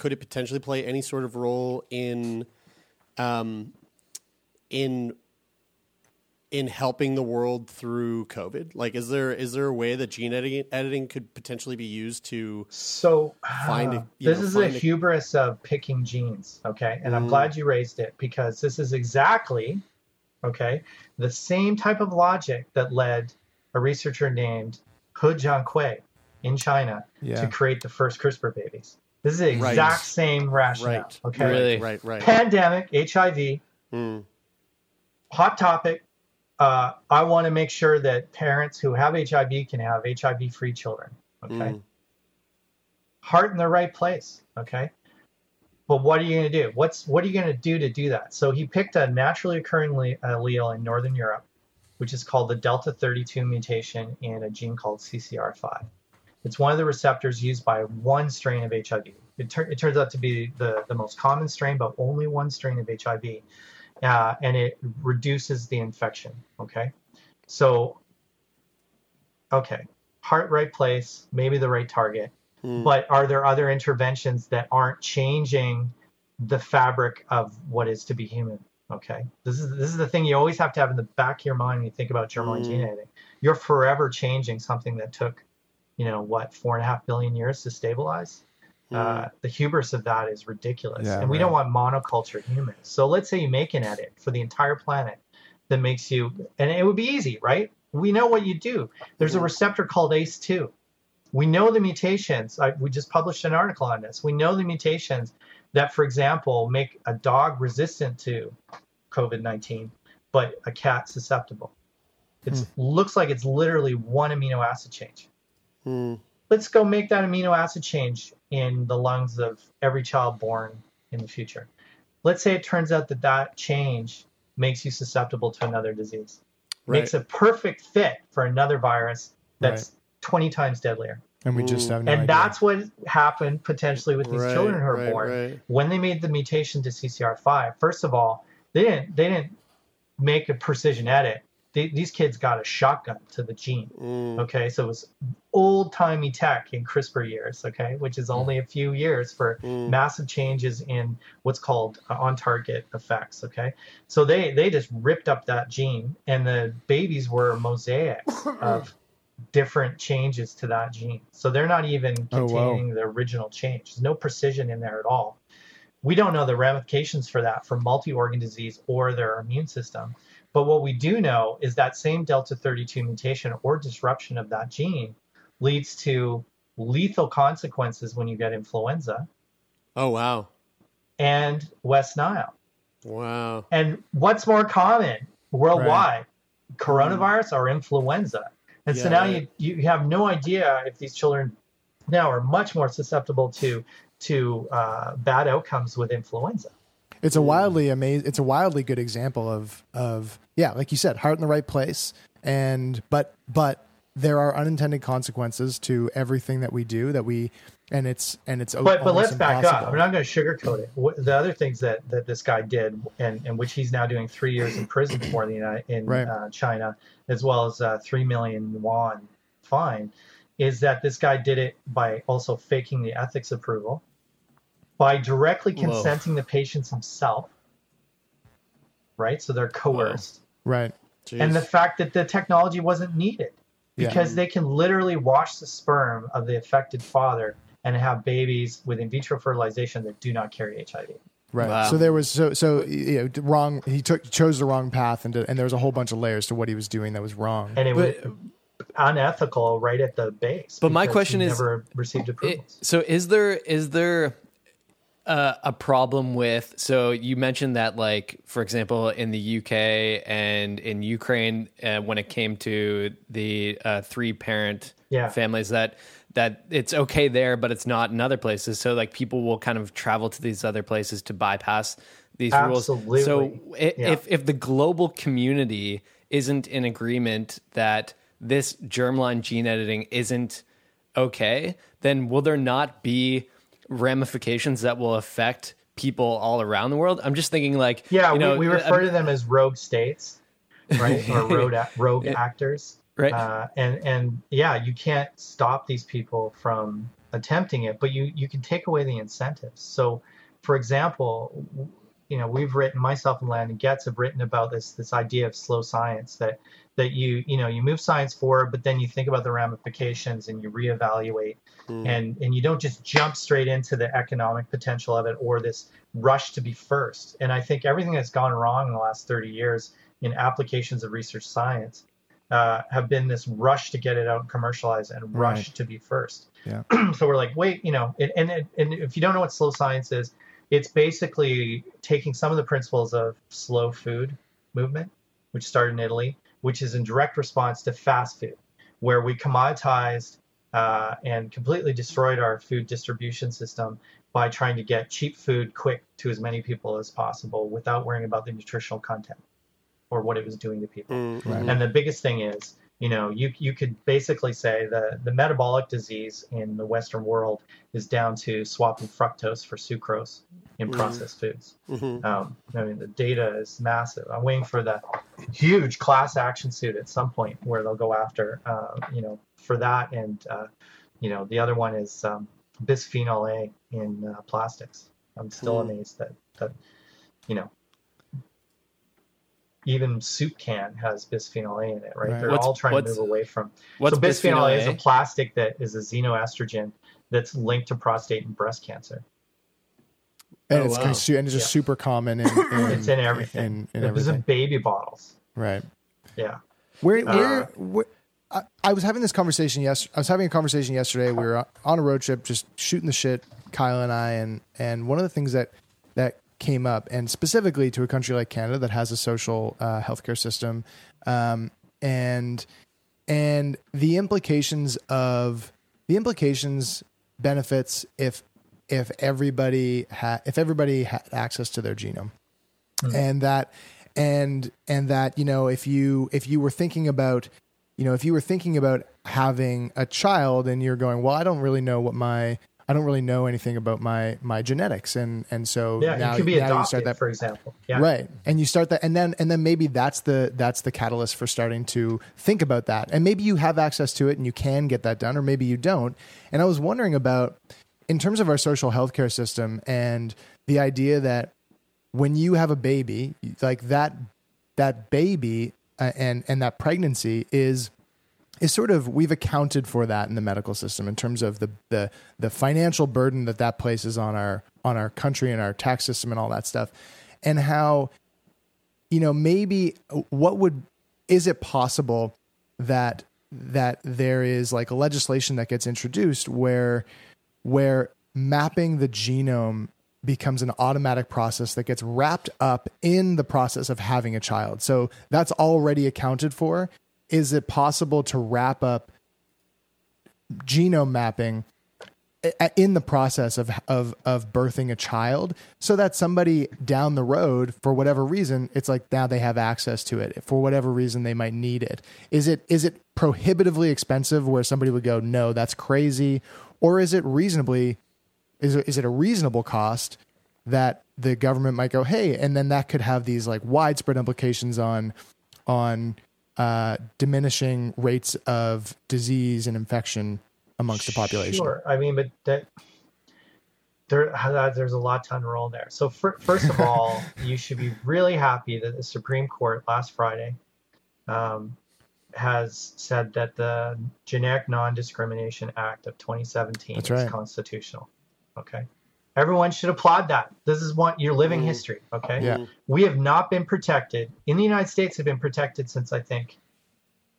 could it potentially play any sort of role in um, in in helping the world through COVID? Like, is there is there a way that gene editing, editing could potentially be used to so find? Uh, this know, is a, a hubris of picking genes. Okay, and mm. I'm glad you raised it because this is exactly okay the same type of logic that led a researcher named He Jiankui in China yeah. to create the first CRISPR babies. This is the exact right. same rationale. Right. Okay. Really? Right. Right. Pandemic, HIV, mm. hot topic. Uh, I want to make sure that parents who have HIV can have HIV-free children. Okay. Mm. Heart in the right place. Okay. But what are you going to do? What's what are you going to do to do that? So he picked a naturally occurring allele in Northern Europe, which is called the delta 32 mutation in a gene called CCR5. It's one of the receptors used by one strain of HIV. It, it turns out to be the, the most common strain, but only one strain of HIV. Uh, and it reduces the infection. Okay. So, okay, heart right place, maybe the right target. Hmm. But are there other interventions that aren't changing the fabric of what is to be human? Okay. This is this is the thing you always have to have in the back of your mind when you think about germline gene editing. You're forever changing something that took you know what four and a half billion years to stabilize? Mm. uh, the hubris of that is ridiculous. Yeah, and we right. don't want monoculture humans. So let's say you make an edit for the entire planet that makes you and it would be easy right? We know what you do. There's a receptor called ace2 we know the mutations. I, we just published an article on this. We know the mutations that for example make a dog resistant to covid-19 but a cat susceptible. It hmm. looks like it's literally one amino acid change Hmm. Let's go make that amino acid change in the lungs of every child born in the future. Let's say it turns out that that change makes you susceptible to another disease, right. makes a perfect fit for another virus that's right. 20 times deadlier. And we just have no And idea. that's what happened potentially with these right, children who are born when they made the mutation to CCR5. First of all, they didn't they didn't make a precision edit they, these kids got a shotgun to the gene. Mm. Okay, so it was old timey tech in CRISPR years. Okay, which is only a few years for mm. massive changes in what's called uh, on target effects. Okay, so they they just ripped up that gene, and the babies were mosaics of different changes to that gene. So they're not even containing oh, wow. the original change. There's no precision in there at all. we don't know the ramifications for that for multi-organ disease or their immune system. But what we do know is that same delta 32 mutation or disruption of that gene leads to lethal consequences when you get influenza. Oh wow. And West Nile. Wow. And what's more common worldwide? Right. Coronavirus or influenza. And yeah, so now you you have no idea if these children now are much more susceptible to to uh, bad outcomes with influenza. It's a wildly amazing. It's a wildly good example of of yeah, like you said, heart in the right place, and but but there are unintended consequences to everything that we do that we and it's and it's but but let's back up. i'm not going to sugarcoat it. The other things that that this guy did and and which he's now doing three years in prison for in the United, in right. uh, china as well as uh, three million yuan fine is that this guy did it by also faking the ethics approval by directly consenting Whoa. the patients himself right so they're coerced Whoa. right Jeez. and the fact that the technology wasn't needed because yeah. they can literally wash the sperm of the affected father and have babies with in vitro fertilization that do not carry HIV. Right. Wow. So there was so so you know wrong. He took chose the wrong path, and and there was a whole bunch of layers to what he was doing that was wrong. And it but, was unethical right at the base. But my question is, never received approval. So is there is there uh, a problem with so you mentioned that like for example in the UK and in Ukraine uh, when it came to the uh, three parent yeah. families that that it's okay there but it's not in other places so like people will kind of travel to these other places to bypass these Absolutely. rules so yeah. if if the global community isn't in agreement that this germline gene editing isn't okay then will there not be ramifications that will affect people all around the world. I'm just thinking like yeah, you know, we, we refer to them as rogue states, right, or rogue rogue actors, right? Uh, and and yeah, you can't stop these people from attempting it, but you you can take away the incentives. So, for example, you know, we've written myself and Landon Getz have written about this this idea of slow science that that you you know you move science forward, but then you think about the ramifications and you reevaluate, mm. and and you don't just jump straight into the economic potential of it or this rush to be first. And I think everything that's gone wrong in the last 30 years in applications of research science uh, have been this rush to get it out and commercialize and rush right. to be first. Yeah. so we're like, wait, you know, and, and and if you don't know what slow science is, it's basically taking some of the principles of slow food movement, which started in Italy, which is in direct response to fast food, where we commoditized uh, and completely destroyed our food distribution system by trying to get cheap food quick to as many people as possible without worrying about the nutritional content or what it was doing to people. Mm-hmm. And the biggest thing is you know, you you could basically say the the metabolic disease in the Western world is down to swapping fructose for sucrose in mm-hmm. processed foods. Mm-hmm. Um, I mean, the data is massive. I'm waiting for the huge class action suit at some point where they'll go after, uh, you know, for that. And uh, you know, the other one is um, bisphenol A in uh, plastics. I'm still mm. amazed that that you know even soup can has bisphenol A in it, right? right. They're what's, all trying to move away from. What's so bisphenol, bisphenol A is a plastic that is a xenoestrogen that's linked to prostate and breast cancer. And oh, it's wow. and it's just yeah. super common. In, in, it's in everything. In, in it was in baby bottles. Right. Yeah. Where where, uh, where I, I, was having this conversation yes I was having a conversation yesterday. We were on a road trip, just shooting the shit, Kyle and I, and and one of the things that that came up, and specifically to a country like Canada that has a social uh, healthcare system, um, and and the implications of the implications benefits if if everybody had if everybody had access to their genome, mm-hmm. and that and and that you know if you if you were thinking about you know if you were thinking about having a child and you're going well I don't really know what my I don't really know anything about my my genetics, and and so yeah, now, you could be adopted, you start that for example, yeah. right? And you start that, and then and then maybe that's the that's the catalyst for starting to think about that, and maybe you have access to it and you can get that done, or maybe you don't. And I was wondering about in terms of our social healthcare system and the idea that when you have a baby, like that that baby uh, and and that pregnancy is is sort of we've accounted for that in the medical system in terms of the the the financial burden that that places on our on our country and our tax system and all that stuff. And how you know maybe what would is it possible that that there is like a legislation that gets introduced where where mapping the genome becomes an automatic process that gets wrapped up in the process of having a child. So that's already accounted for. Is it possible to wrap up genome mapping uh, in the process of of of birthing a child so that somebody down the road for whatever reason it's like now they have access to it for whatever reason they might need it is it is it prohibitively expensive where somebody would go no that's crazy or is it reasonably is it, is it a reasonable cost that the government might go hey and then that could have these like widespread implications on on uh, diminishing rates of disease and infection amongst the population Sure. I mean, but that there uh, there's a lot to unroll there. So fir- first of all, you should be really happy that the Supreme Court last Friday um, has said that the Generic Non-Discrimination Act of 2017 That's is right. constitutional. Okay. Everyone should applaud that. This is what your living Mhm. history. Okay. Yeah. We have not been protected in the United States. Have been protected since I think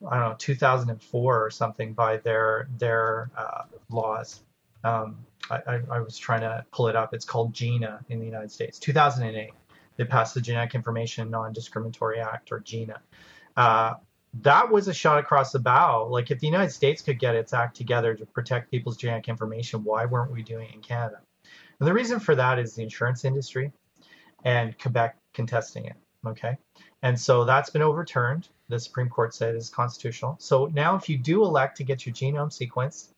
I don't know 2004 or something by their their uh, laws. Um, I, I, I was trying to pull it up. It's called GINA in the United States. 2008, they passed the Genetic Information Non-Discriminatory Act, or GINA. Uh, that was a shot across the bow. Like if the United States could get its act together to protect people's genetic information, why weren't we doing it in Canada? And the reason for that is the insurance industry and Quebec contesting it. Okay. And so that's been overturned. The Supreme Court said is constitutional. So now, if you do elect to get your genome sequenced,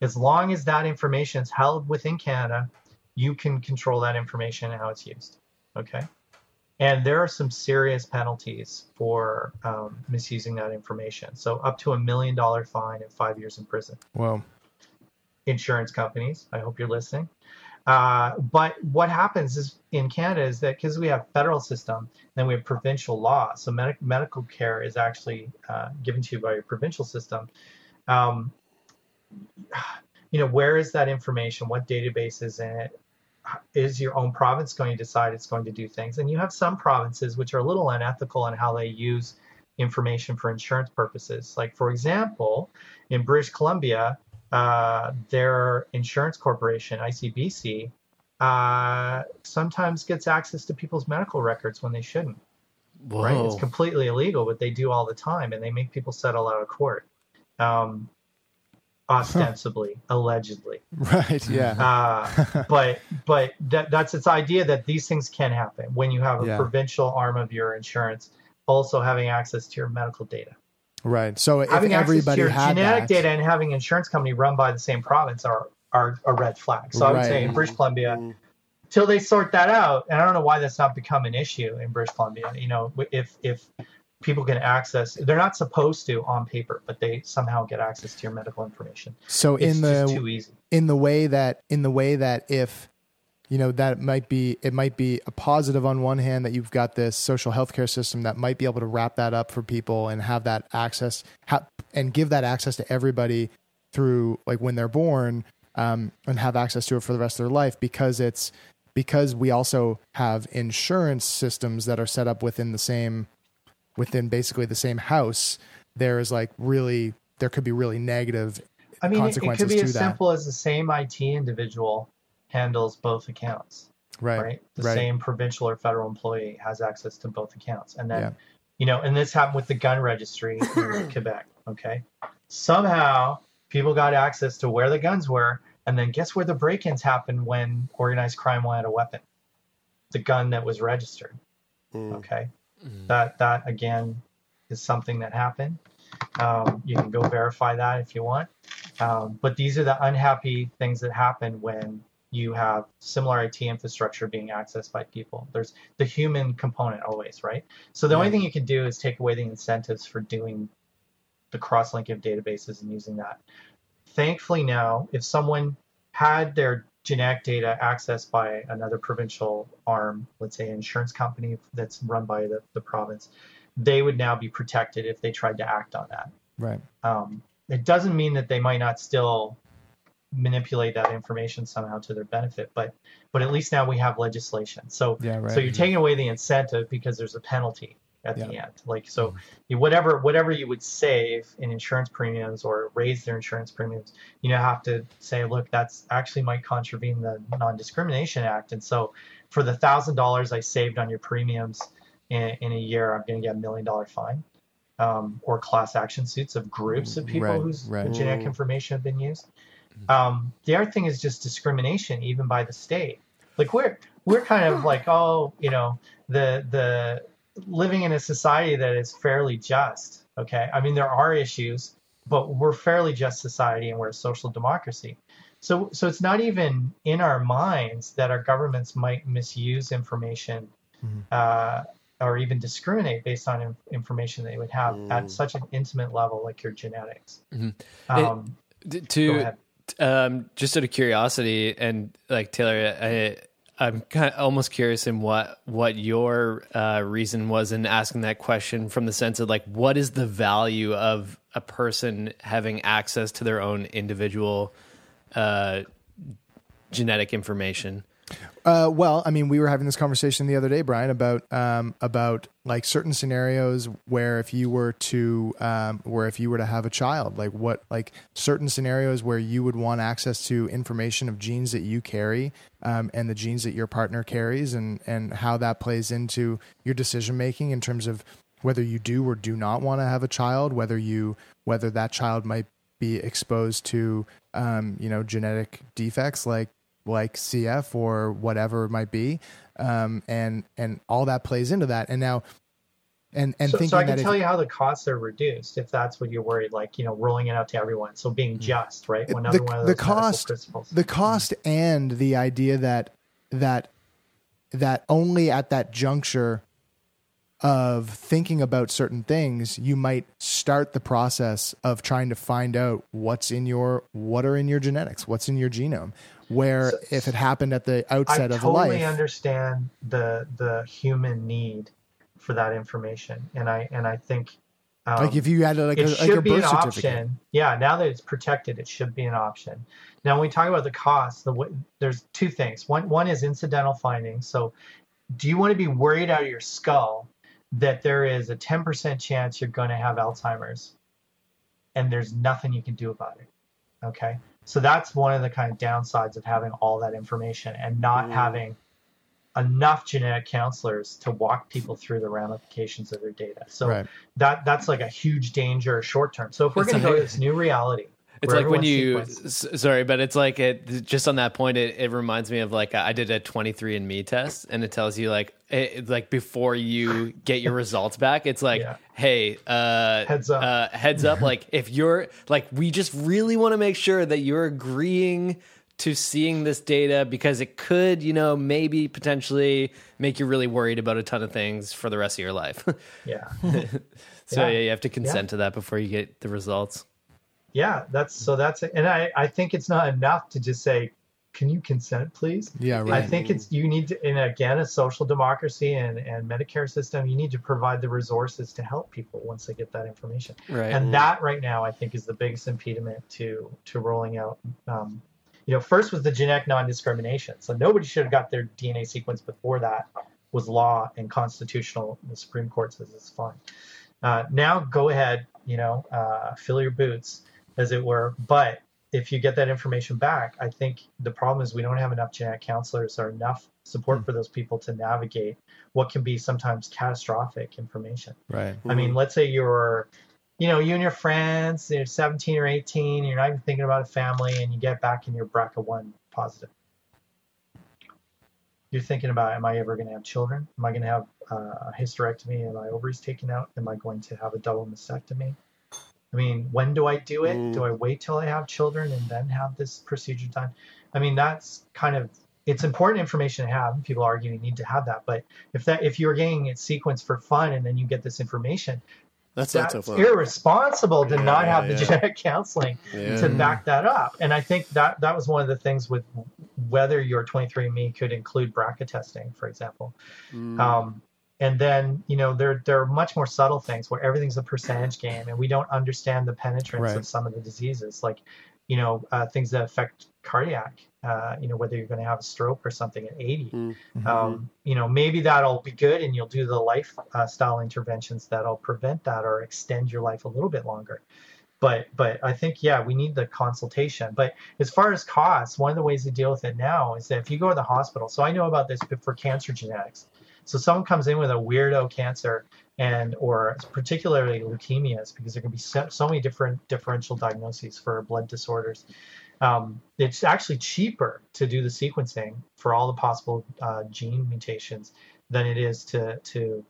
as long as that information is held within Canada, you can control that information and how it's used. Okay. And there are some serious penalties for um, misusing that information. So up to a million dollar fine and five years in prison well insurance companies. I hope you're listening. Uh, but what happens is in Canada is that because we have federal system, then we have provincial law. So medic- medical care is actually uh, given to you by your provincial system. Um, you know, where is that information? What database is in it? Is your own province going to decide it's going to do things? And you have some provinces which are a little unethical in how they use information for insurance purposes. Like, for example, in British Columbia, uh, their insurance corporation, ICBC, uh, sometimes gets access to people's medical records when they shouldn't. Right? It's completely illegal, but they do all the time, and they make people settle out of court, um, ostensibly, allegedly. right yeah Uh, but but that, that's its idea that these things can happen when you have a Yeah. provincial arm of your insurance also having access to your medical data right so if having access to your had genetic that, data and having an insurance company run by the same province are are a red flag. So I would Right. say in British Columbia, till they sort that out, and I don't know why that's not become an issue in British Columbia. You know, if if people can access, they're not supposed to on paper, but they somehow get access to your medical information. so It's in the too easy. in the way that in the way that if you know that might be it might be a positive on one hand that you've got this social healthcare system that might be able to wrap that up for people and have that access ha- and give that access to everybody through like when they're born um, and have access to it for the rest of their life because it's because we also have insurance systems that are set up within the same within basically the same house there is like really there could be really negative I mean, it, it could be as that simple as the same IT individual handles both accounts. right Right. The right same provincial or federal employee has access to both accounts. And then, Yeah. you know, and this happened with the gun registry in Quebec. Okay. Somehow people got access to where the guns were. And then guess where the break ins happened when organized crime wanted a weapon? The gun that was registered. Hmm. Okay. That, that again is something that happened. Um, you can go verify that if you want. Um, but these are the unhappy things that happen when you have similar IT infrastructure being accessed by people. There's the human component always, right? So the only thing you can do is take away the incentives for doing the cross-linking of databases and using that. Thankfully now, if someone had their genetic data accessed by another provincial arm, let's say an insurance company that's run by the, the province, they would now be protected if they tried to act on that. Right. Um, it doesn't mean that they might not still manipulate that information somehow to their benefit, but but at least now we have legislation. So Yeah, right. so you're taking away the incentive because there's a penalty at the end. Like so, you, whatever whatever you would save in insurance premiums or raise their insurance premiums, you know have to say, look, that's actually might contravene the Non-Discrimination Act, and so for the thousand dollars I saved on your premiums in, in a year, I'm going to get a million dollar fine. Um, or class action suits of groups of people Right, whose right. genetic information have been used. Um, the other thing is just discrimination, even by the state. Like we're we're kind of like, oh, you know, the the living in a society that is fairly just. Okay, I mean there are issues, but we're fairly just society and we're a social democracy. So so it's not even in our minds that our governments might misuse information. Uh, or even discriminate based on in- information they would have at such an intimate level, like your genetics. Mhm. Um, D- go to ahead. um, just out of curiosity and like Taylor, I, I'm kind of almost curious in what what your uh, reason was in asking that question from the sense of like what is the value of a person having access to their own individual uh, genetic information. Uh, well, I mean, we were having this conversation the other day, Brian, about um, about like certain scenarios where if you were to um, where if you were to have a child, like what like certain scenarios where you would want access to information of genes that you carry um, and the genes that your partner carries, and and how that plays into your decision making in terms of whether you do or do not want to have a child, whether you whether that child might be exposed to um, you know genetic defects like like CF or whatever it might be, um, and and all that plays into that. And now, and and so, thinking so I can if- tell you how the costs are reduced if that's what you're worried, like you know, rolling it out to everyone. So being mm. just right, the, another one of the cost the cost and the idea that that that only at that juncture of thinking about certain things you might start the process of trying to find out what's in your what are in your genetics what's in your genome. Where if it happened at the outset I of totally life understand the the human need for that information, and I and I think um, Like if you had, like, it a- like should your be birth an option. Yeah, now that it's protected, it should be an option. Now, when we talk about the cost, the w- there's two things. One one is incidental findings. So, do you want to be worried out of your skull that there is a 10% chance you're going to have Alzheimer's, and there's nothing you can do about it? Okay, so that's one of the kind of downsides of having all that information and not having enough genetic counselors to walk people through the ramifications of their data. So Right. that that's like a huge danger short term. So if we're going to go to this new reality, It's like when you, sequenced- sorry, but it's like it, just on that point, it, it reminds me of like I did a 23andMe test and it tells you like, it, like before you get your results back, it's like, hey, uh, heads up, uh, heads up. like if you're like, we just really want to make sure that you're agreeing to seeing this data because it could, you know, maybe potentially make you really worried about a ton of things for the rest of your life. Yeah. so Yeah. yeah, you have to consent Yeah. to that before you get the results. yeah, that's so that's it. And I I think it's not enough to just say, can you consent, please? Yeah, right. I think it's you need to, and again, a social democracy and and Medicare system, you need to provide the resources to help people once they get that information. Right. And that right now, I think, is the biggest impediment to to rolling out. Um, you know, first was the genetic non-discrimination. So nobody should have got their DNA sequence before that was law and constitutional. The Supreme Court says it's fine. Uh, now go ahead, you know, uh, fill your boots, as it were. But if you get that information back, I think the problem is we don't have enough genetic counselors or enough support for those people to navigate what can be sometimes catastrophic information. right I mean, let's say you're, you know, you and your friends, you're 17 or 18, you're not even thinking about a family, and you get back and you're BRCA1 positive. You're thinking about, am I ever going to have children? Am I going to have uh, a hysterectomy? Am I ovaries taken out? Am I going to have a double mastectomy? I mean, when do I do it? Do I wait till I have children and then have this procedure done? I mean, that's kind of it's important information to have. People argue you need to have that, but if that if you're getting it sequenced for fun and then you get this information, That's not so irresponsible to Yeah, not have yeah, the genetic counseling Yeah. to back that up. And I think that that was one of the things with whether your 23andMe could include BRCA testing, for example. Mm. Um, and then you know there there are much more subtle things where everything's a percentage game, and we don't understand the penetrance Right. of some of the diseases, like you know uh, things that affect cardiac. Uh, you know whether you're going to have a stroke or something at 80. Mm-hmm. Um, you know maybe that'll be good, and you'll do the lifestyle interventions that'll prevent that or extend your life a little bit longer but but I think yeah, we need the consultation. But as far as costs, one of the ways to deal with it now is that if you go to the hospital, so I know about this for cancer genetics. So someone comes in with a weirdo cancer and or particularly leukemias because there can be so, so many different differential diagnoses for blood disorders. Um, it's actually cheaper to do the sequencing for all the possible uh, gene mutations than it is to to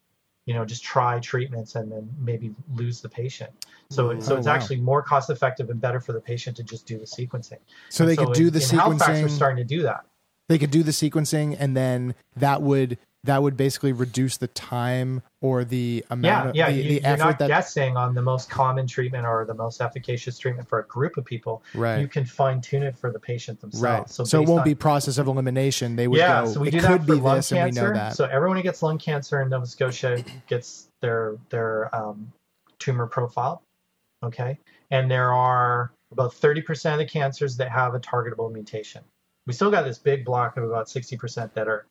you know just try treatments and then maybe lose the patient. So Mm. so Oh, it's wow. actually more cost effective and better for the patient to just do the sequencing. So they And could do in- the in Halifax, we're starting to do that. They could do the sequencing, and then that would that would basically reduce the time or the amount Yeah, of yeah. the, you, the you're effort not that guessing on the most common treatment or the most efficacious treatment for a group of people. Right. You can fine tune it for the patient themselves. right. So, it won't on- be process of elimination. They would yeah, go. so we it do could that for be lung this, cancer. and we know that. So everyone who gets lung cancer in Nova Scotia gets their their um, tumor profile. Okay, and there are about 30% of the cancers that have a targetable mutation. We still got this big block of about 60% that are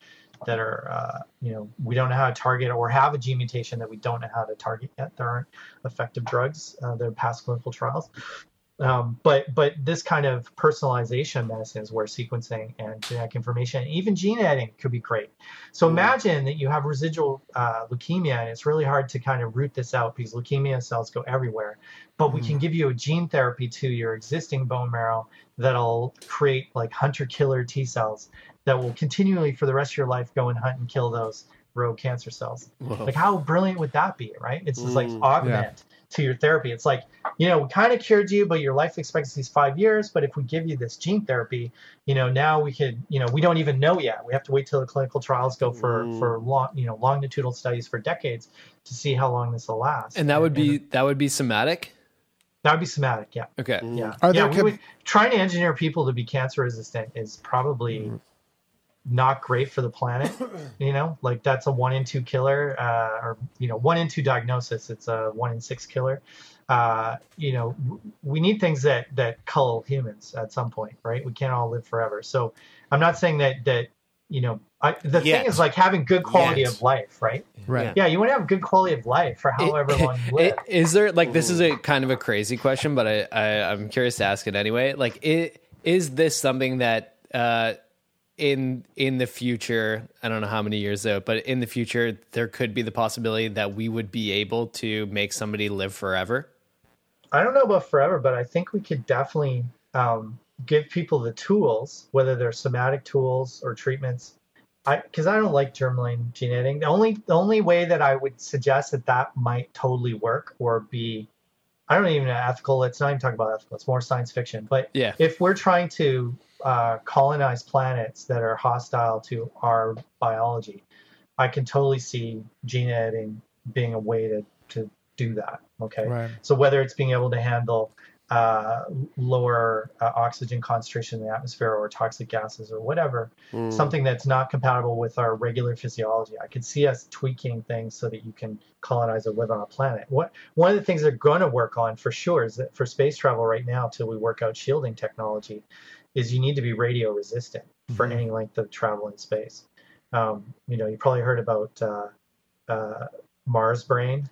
that are uh, you know we don't know how to target or have a gene mutation that we don't know how to target yet. There aren't effective drugs uh, that have passed clinical trials. Um, but but this kind of personalization medicine is where sequencing and genetic information, even gene editing, could be great. So imagine that you have residual uh, leukemia, and it's really hard to kind of root this out because leukemia cells go everywhere. But we can give you a gene therapy to your existing bone marrow that'll create like hunter killer T cells that will continually for the rest of your life go and hunt and kill those rogue cancer cells. Whoa. Like how brilliant would that be, right? It's just like Mm. augment to your therapy. It's like, you know, we kind of cured you, but your life expectancy is five years. But if we give you this gene therapy, you know, now we could, you know, we don't even know yet. We have to wait till the clinical trials go for Mm. for long, you know, longitudinal studies for decades to see how long this will last. And that would be that would be somatic. That would be somatic, yeah. Okay. Yeah. Are yeah, there we com- would, trying to engineer people to be cancer resistant is probably not great for the planet. You know, like that's a one in two killer, uh, or you know, one in two diagnosis. It's a one in six killer. Uh, you know, w- we need things that that cull humans at some point, right? We can't all live forever. So I'm not saying that that you know, I, the Yet. thing is like having good quality Yet. of life, right? Right. Yeah, you want to have good quality of life for however long you live. I- Is there like this is a kind of a crazy question, but I, I I'm curious to ask it anyway. Like, i- is this something that uh, in in the future? I don't know how many years though, but in the future there could be the possibility that we would be able to make somebody live forever. I don't know about forever, but I think we could definitely um, give people the tools, whether they're somatic tools or treatments. I because I don't like germline gene editing. The only the only way that I would suggest that that might totally work or be, I don't even know ethical. Let's not even talking about ethical. It's more science fiction. But Yeah. if we're trying to uh, colonize planets that are hostile to our biology, I can totally see gene editing being a way to to do that. Okay. Right. So whether it's being able to handle uh, lower uh, oxygen concentration in the atmosphere or toxic gases or whatever, Mm. something that's not compatible with our regular physiology. I could see us tweaking things so that you can colonize or live on a planet. What one of the things they're going to work on for sure is that for space travel right now, till we work out shielding technology, is you need to be radio resistant for any length of travel in space. Um, you know, you probably heard about uh, uh, Mars brain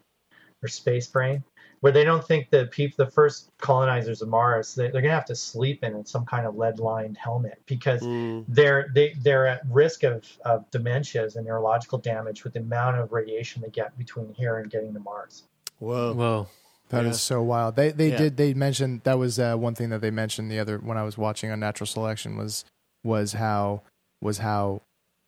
or space brain, where they don't think the people, the first colonizers of Mars, they, they're going to have to sleep in some kind of lead-lined helmet because Mm. they're they they're at risk of, of dementias and neurological damage with the amount of radiation they get between here and getting to Mars. Whoa. Whoa. That is Yeah. so wild. They they Yeah. did they mentioned that was uh, one thing that they mentioned the other when I was watching Unnatural Selection was was how was how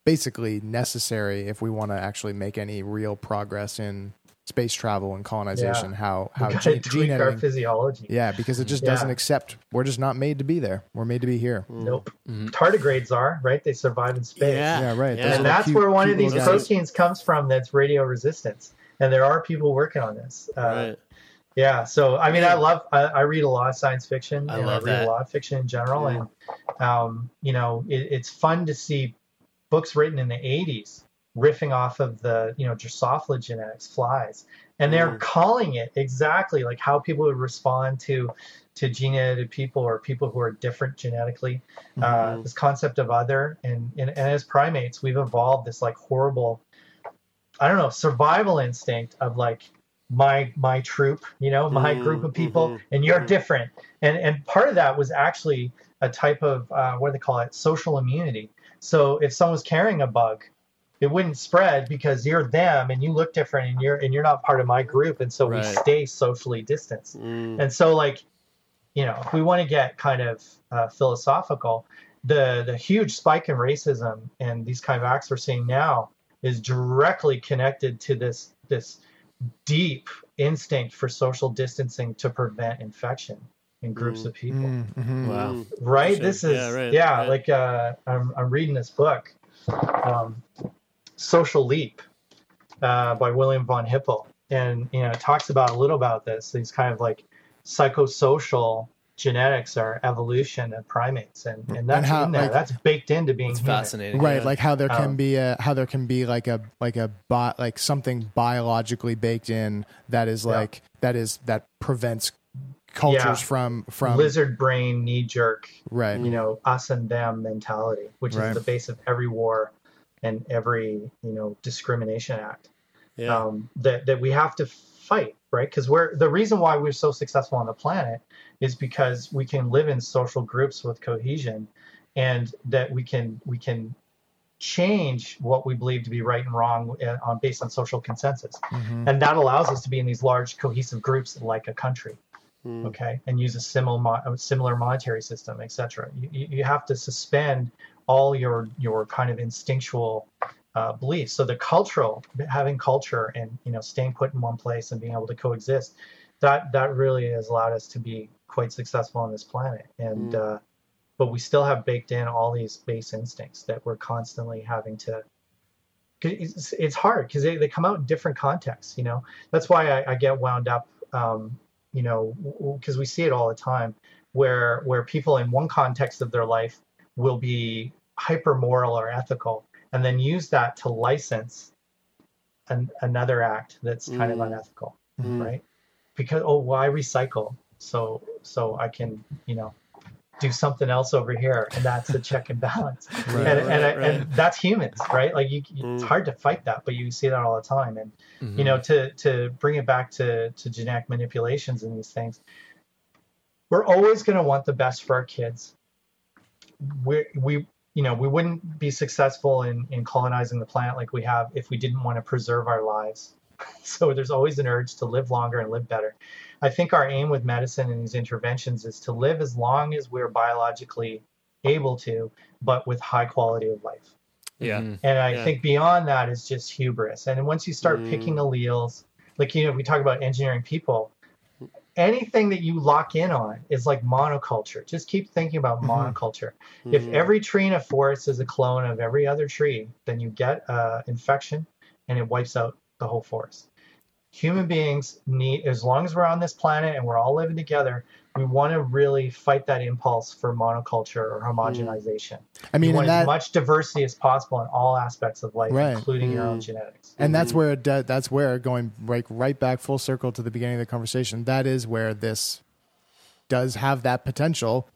basically necessary if we want to actually make any real progress in space travel and colonization. Yeah. How how gotta gene, tweak gene our editing. physiology. Yeah, because it just Yeah. doesn't accept. We're just not made to be there. We're made to be here. Nope. Mm-hmm. Tardigrades are right; they survive in space. Yeah. Yeah, right. Yeah. And that's cute- where one of these little guys. proteins comes from. That's radio resistance, and there are people working on this. Uh, Right. Yeah, so I mean, Yeah. I love. I, I read a lot of science fiction. I and love I read that. a lot of fiction in general, Yeah. and um, you know, it, it's fun to see books written in the '80s riffing off of the you know Drosophila genetics, flies, and they're Mm. calling it exactly like how people would respond to to gene edited people or people who are different genetically. Uh, Mhm. this concept of other, and, and and as primates, we've evolved this like horrible, I don't know, survival instinct of like my my troop, you know, my Mm, group of people, mhm, and you're mhm. different. And and part of that was actually a type of uh, what do they call it, social immunity. So if someone was carrying a bug, it wouldn't spread because you're them and you look different and you're and you're not part of my group, and so we stay socially distanced. Mm. And so like, you know, if we want to get kind of uh, philosophical, the the huge spike in racism and these kind of acts we're seeing now is directly connected to this this deep instinct for social distancing to prevent infection in groups of people Mm-hmm. Wow. right Interesting. this is Yeah, yeah, right, right. like uh I'm, I'm reading this book um social leap uh by william von hippel and you know it talks about a little about this these kind of like psychosocial genetics are evolution of primates and and that's how, in there like- that's baked into being human. fascinating. right yeah. like how there can Um, be a how there can be like a like a bi- like something biologically baked in that is Yeah. like that is that prevents cultures Yeah. from from lizard brain knee jerk right you know us and them mentality which Right. is the base of every war and every you know discrimination act Yeah. um, that that we have to fight, right? Because we're the reason why we're so successful on the planet is because we can live in social groups with cohesion, and that we can we can change what we believe to be right and wrong uh, on based on social consensus, Mhm. and that allows us to be in these large cohesive groups like a country Mm. okay and use a similar similar monetary system etc you you have to suspend all your your kind of instinctual uh, beliefs so the cultural having culture and you know staying put in one place and being able to coexist that that really has allowed us to be quite successful on this planet and Mm. uh, but we still have baked in all these base instincts that we're constantly having to. it's, it's hard because they, they come out in different contexts you know that's why i, I get wound up um, you know because we see it all the time where where people in one context of their life will be hyper moral or ethical and then use that to license an, another act that's kind of Mm. unethical Mm. right because oh why recycle so so i can you know do something else over here and that's the check and balance Right, and, and, right, and that's humans right like you, it's Mm. hard to fight that but you see that all the time and Mhm. you know to to bring it back to to genetic manipulations and these things we're always going to want the best for our kids we we you know we wouldn't be successful in in colonizing the planet like we have if we didn't want to preserve our lives so there's always an urge to live longer and live better i think our aim with medicine and these interventions is to live as long as we're biologically able to but with high quality of life Yeah. Mhm. and I Yeah. think beyond that is just hubris. And once you start Mm. picking alleles, like you know, we talk about engineering people, anything that you lock in on is like monoculture. Just keep thinking about Mhm. monoculture. If Mhm. every tree in a forest is a clone of every other tree, then you get uh, infection and it wipes out the whole forest. Human beings need, as long as we're on this planet and we're all living together, we want to really fight that impulse for monoculture or homogenization. I mean, you want and as much diversity as possible in all aspects of life, Right. including your own Mm. genetics. and that's Mhm. where it does, that's where going right right back full circle to the beginning of the conversation that is where this does have that potential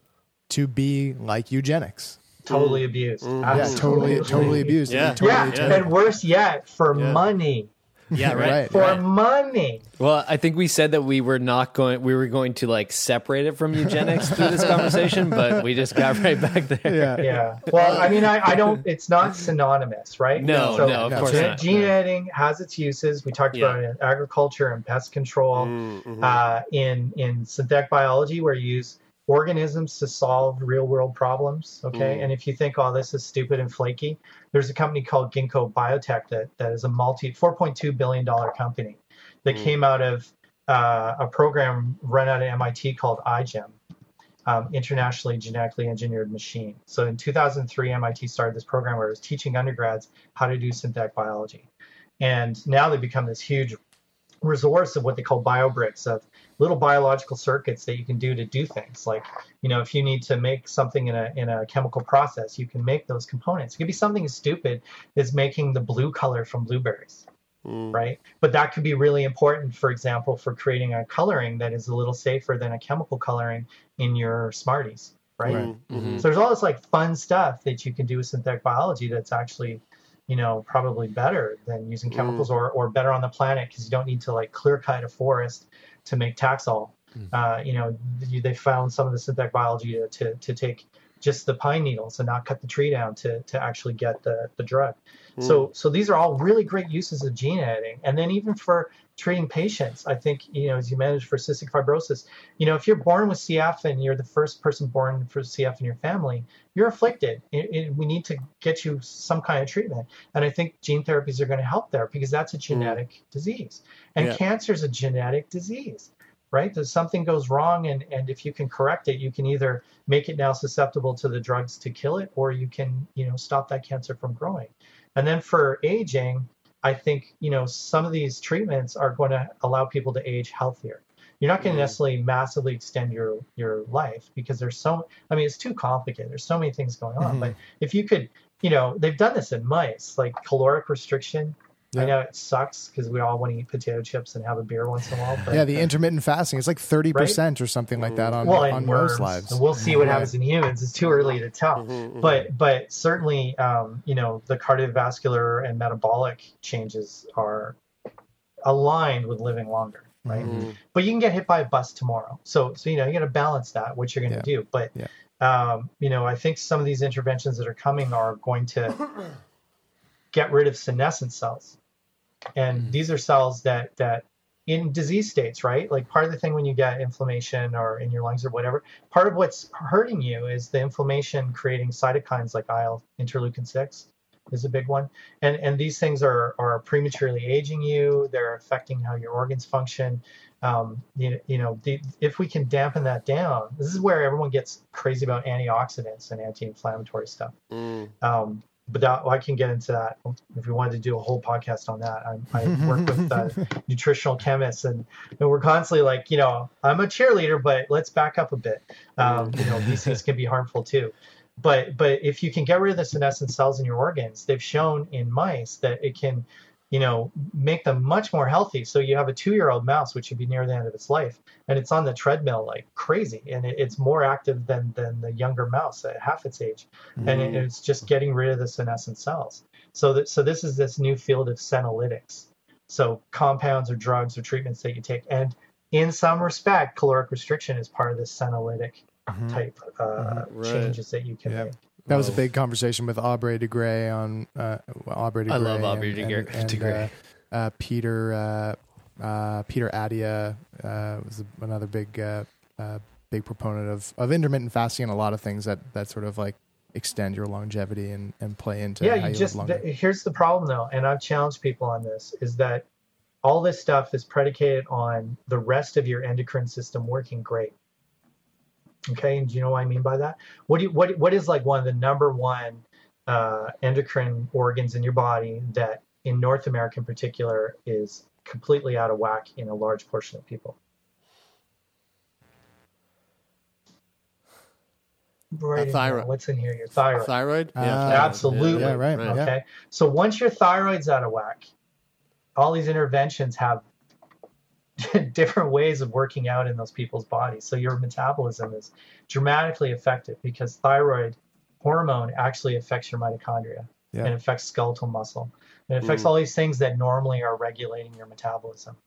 to be like eugenics Totally abused. Mm. yeah totally totally abused Yeah. totally, yeah, totally- and worse yet, for Yeah. money. Yeah, right. Right. For right. money. Well, I think we said that we were not going. We were going to like separate it from eugenics through this conversation, but we just got right back there. yeah Yeah. Well, I mean, I, I don't. It's not synonymous, right? No, So, no, of course Gene, not. gene editing has its uses. We talked Yeah. about it in agriculture and pest control. Mm, mhm. uh, in in synthetic biology where you use organisms to solve real world problems. Okay, Mm. and if you think, oh, this is stupid and flaky, there's a company called Ginkgo Biotech that that is a multi 4.2 billion dollar company that Mm. came out of uh, a program run out of MIT called iGEM. Um, internationally genetically engineered machine. So in 2003, MIT started this program where it was teaching undergrads how to do synthetic biology, and now they've become this huge resource of what they call biobricks of little biological circuits that you can do to do things. Like you know if you need to make something in a in a chemical process you can make those components. It could be something as stupid as making the blue color from blueberries right? But that could be really important for example for creating a coloring that is a little safer than a chemical coloring in your smarties right, Right. Mhm. so there's all this like fun stuff that you can do with synthetic biology that's actually you know probably better than using mm. chemicals or, or better on the planet because you don't need to like clear cut a forest to make taxol mm. uh, you know they found some of the synthetic biology to, to, to take just the pine needles and not cut the tree down to, to actually get the, the drug. So mm. so these are all really great uses of gene editing. And then even for treating patients i think you know as you manage for cystic fibrosis. You know if you're born with cf and you're the first person born for cf in your family you're afflicted. It- it- we need to get you some kind of treatment. And i think gene therapies are going to help there because that's a mm. genetic disease. And Yeah. cancer is a genetic disease right? That something goes wrong and and if you can correct it you can either make it now susceptible to the drugs to kill it or you can you know stop that cancer from growing. And then for aging i think you know some of these treatments are going to allow people to age healthier. You're not going to mm-hmm. necessarily massively extend your your life because there's so i mean it's too complicated. There's so many things going on. Mm-hmm. But if you could you know they've done this in mice like caloric restriction i know it sucks because we all want to eat potato chips and have a beer once in a while but yeah, the intermittent fasting is like thirty percent or something like that on well, on and most worms. lives. And we'll see what Right. happens in humans. It's too early to tell. But but certainly, um, you know, the cardiovascular and metabolic changes are aligned with living longer, right? But you can get hit by a bus tomorrow. So so you know you got to balance that what you're going to do. But um, you know, I think some of these interventions that are coming are going to get rid of senescent cells and these are cells that that in disease states right? Like part of the thing when you get inflammation or in your lungs or whatever part of what's hurting you is the inflammation creating cytokines like il interleukin 6 is a big one. And and these things are are prematurely aging you. They're affecting how your organs function. Um, you, you know the, if we can dampen that down this is where everyone gets crazy about antioxidants and anti-inflammatory stuff. Um, but that, I can get into that if we wanted to do a whole podcast on that. I, I work with uh, nutritional chemists, and, and we're constantly like, you know, I'm a cheerleader, but let's back up a bit. Um, you know, these things can be harmful too. But but if you can get rid of the senescent cells in your organs, they've shown in mice that it can, you know, make them much more healthy. So you have a two-year-old mouse, which would be near the end of its life, and it's on the treadmill like crazy, and it, it's more active than than the younger mouse at half its age, and it, Mm. it's just getting rid of the senescent cells. So that so this is this new field of senolytics. So compounds or drugs or treatments that you take, and in some respect, caloric restriction is part of this senolytic type uh, Right. changes that you can make. That was a big conversation with Aubrey de Grey on uh, Aubrey de Grey. I Grey. love Aubrey and, de and, Grey- and, de Grey. Uh, uh, Peter uh, uh, Peter Attia uh, was another big uh, uh, big proponent of, of intermittent fasting and a lot of things that, that sort of like extend your longevity and, and play into yeah, how you you just live th- here's the problem though, and I've challenged people on this: is that all this stuff is predicated on the rest of your endocrine system working great. Okay, and do you know what I mean by that? What do you, what what is like one of the number one uh, endocrine organs in your body that, in North America in particular, is completely out of whack in a large portion of people? Right in here. thyroid. What's in here? Your thyroid. Thyroid? Yeah, Yeah, thyroid. absolutely. Yeah, right, Okay. yeah. So once your thyroid's out of whack, all these interventions have different ways of working out in those people's bodies. So your metabolism is dramatically affected because thyroid hormone actually affects your mitochondria Yeah. and affects skeletal muscle. And it affects Mm. all these things that normally are regulating your metabolism.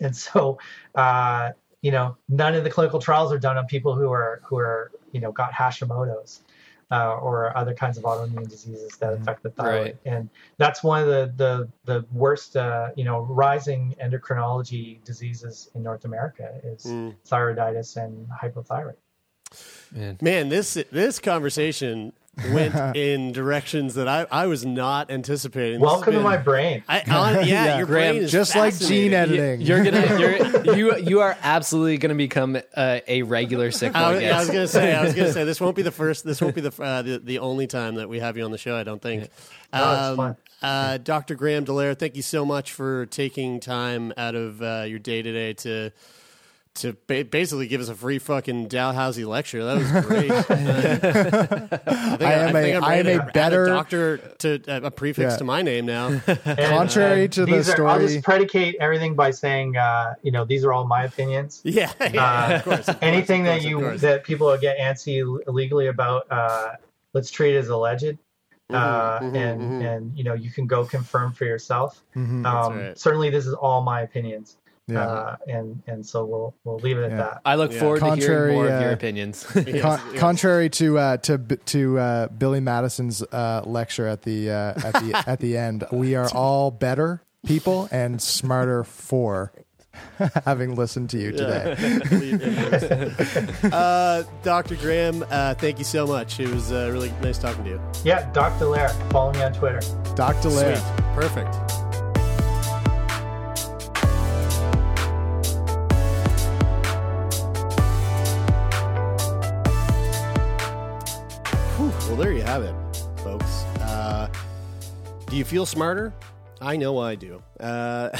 And so, uh, you know, none of the clinical trials are done on people who are who are you know got Hashimoto's uh, or other kinds of autoimmune diseases that affect the thyroid. Right. And that's one of the the the worst uh, you know rising endocrinology diseases in North America is thyroiditis and hypothyroid. Man, this this conversation went in directions that I, I was not anticipating. This has Welcome to my brain. I, on, yeah, Yeah. your Graham, brain is just like gene editing. You're gonna you're you you are absolutely gonna become uh, a regular sick boy I was. I was gonna say, I was gonna say, this won't be the first. This won't be the uh, the, the only time that we have you on the show. I don't think. No, it's fun. Uh, Dr. Graham Dellaire, thank you so much for taking time out of uh, your day today to to ba- basically give us a free fucking Dalhousie lecture. That was great. Uh, I, think I am a- I'm I am a to add better- doctor to uh, a prefix Yeah. to my name now. And, Contrary uh, to the these are- I'll just predicate everything by saying, uh, you know, these are all my opinions. yeah, yeah, Uh, of course. of course, Anything of that course, of you course. that people get antsy illegally about, uh, let's treat it as alleged. Uh, mhm, and mhm. and you know you can go confirm for yourself. Mhm. Um, right. Certainly, this is all my opinions. Yeah. Uh, and and so we'll we'll leave it at Yeah. that. I look Yeah. forward to hearing more of your uh, opinions. Con- Yes, yes. Contrary to uh, to to uh, Billy Madison's uh, lecture at the uh, at the at the end, we are all better people and smarter for having listened to you today. uh, Dr. Graham, uh, thank you so much. It was uh, really nice talking to you. Yeah, Dr. Lair, follow me on Twitter. Dr. Lair. Perfect. There you have it, folks. Uh, do you feel smarter? I know I do. Uh,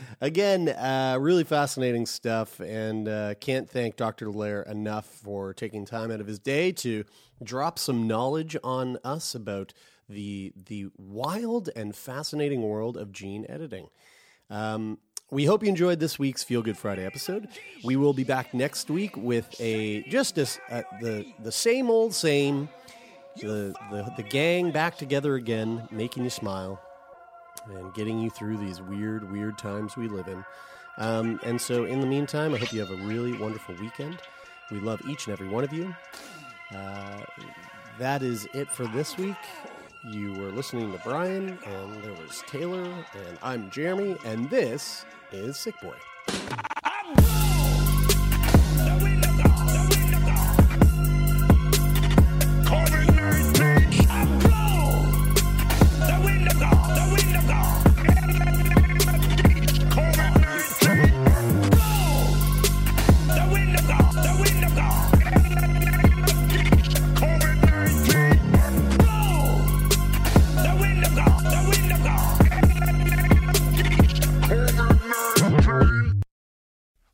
again, uh, really fascinating stuff, and uh, can't thank Dr. Lair enough for taking time out of his day to drop some knowledge on us about the the wild and fascinating world of gene editing. Um, we hope you enjoyed this week's Feel Good Friday episode. We will be back next week with a just as uh, the the same old same, the, the the gang back together again, making you smile and getting you through these weird, weird times we live in. Um, and so, in the meantime, I hope you have a really wonderful weekend. We love each and every one of you. Uh, that is it for this week. You were listening to Brian, and there was Taylor, and I'm Jeremy, and this is Sickboy.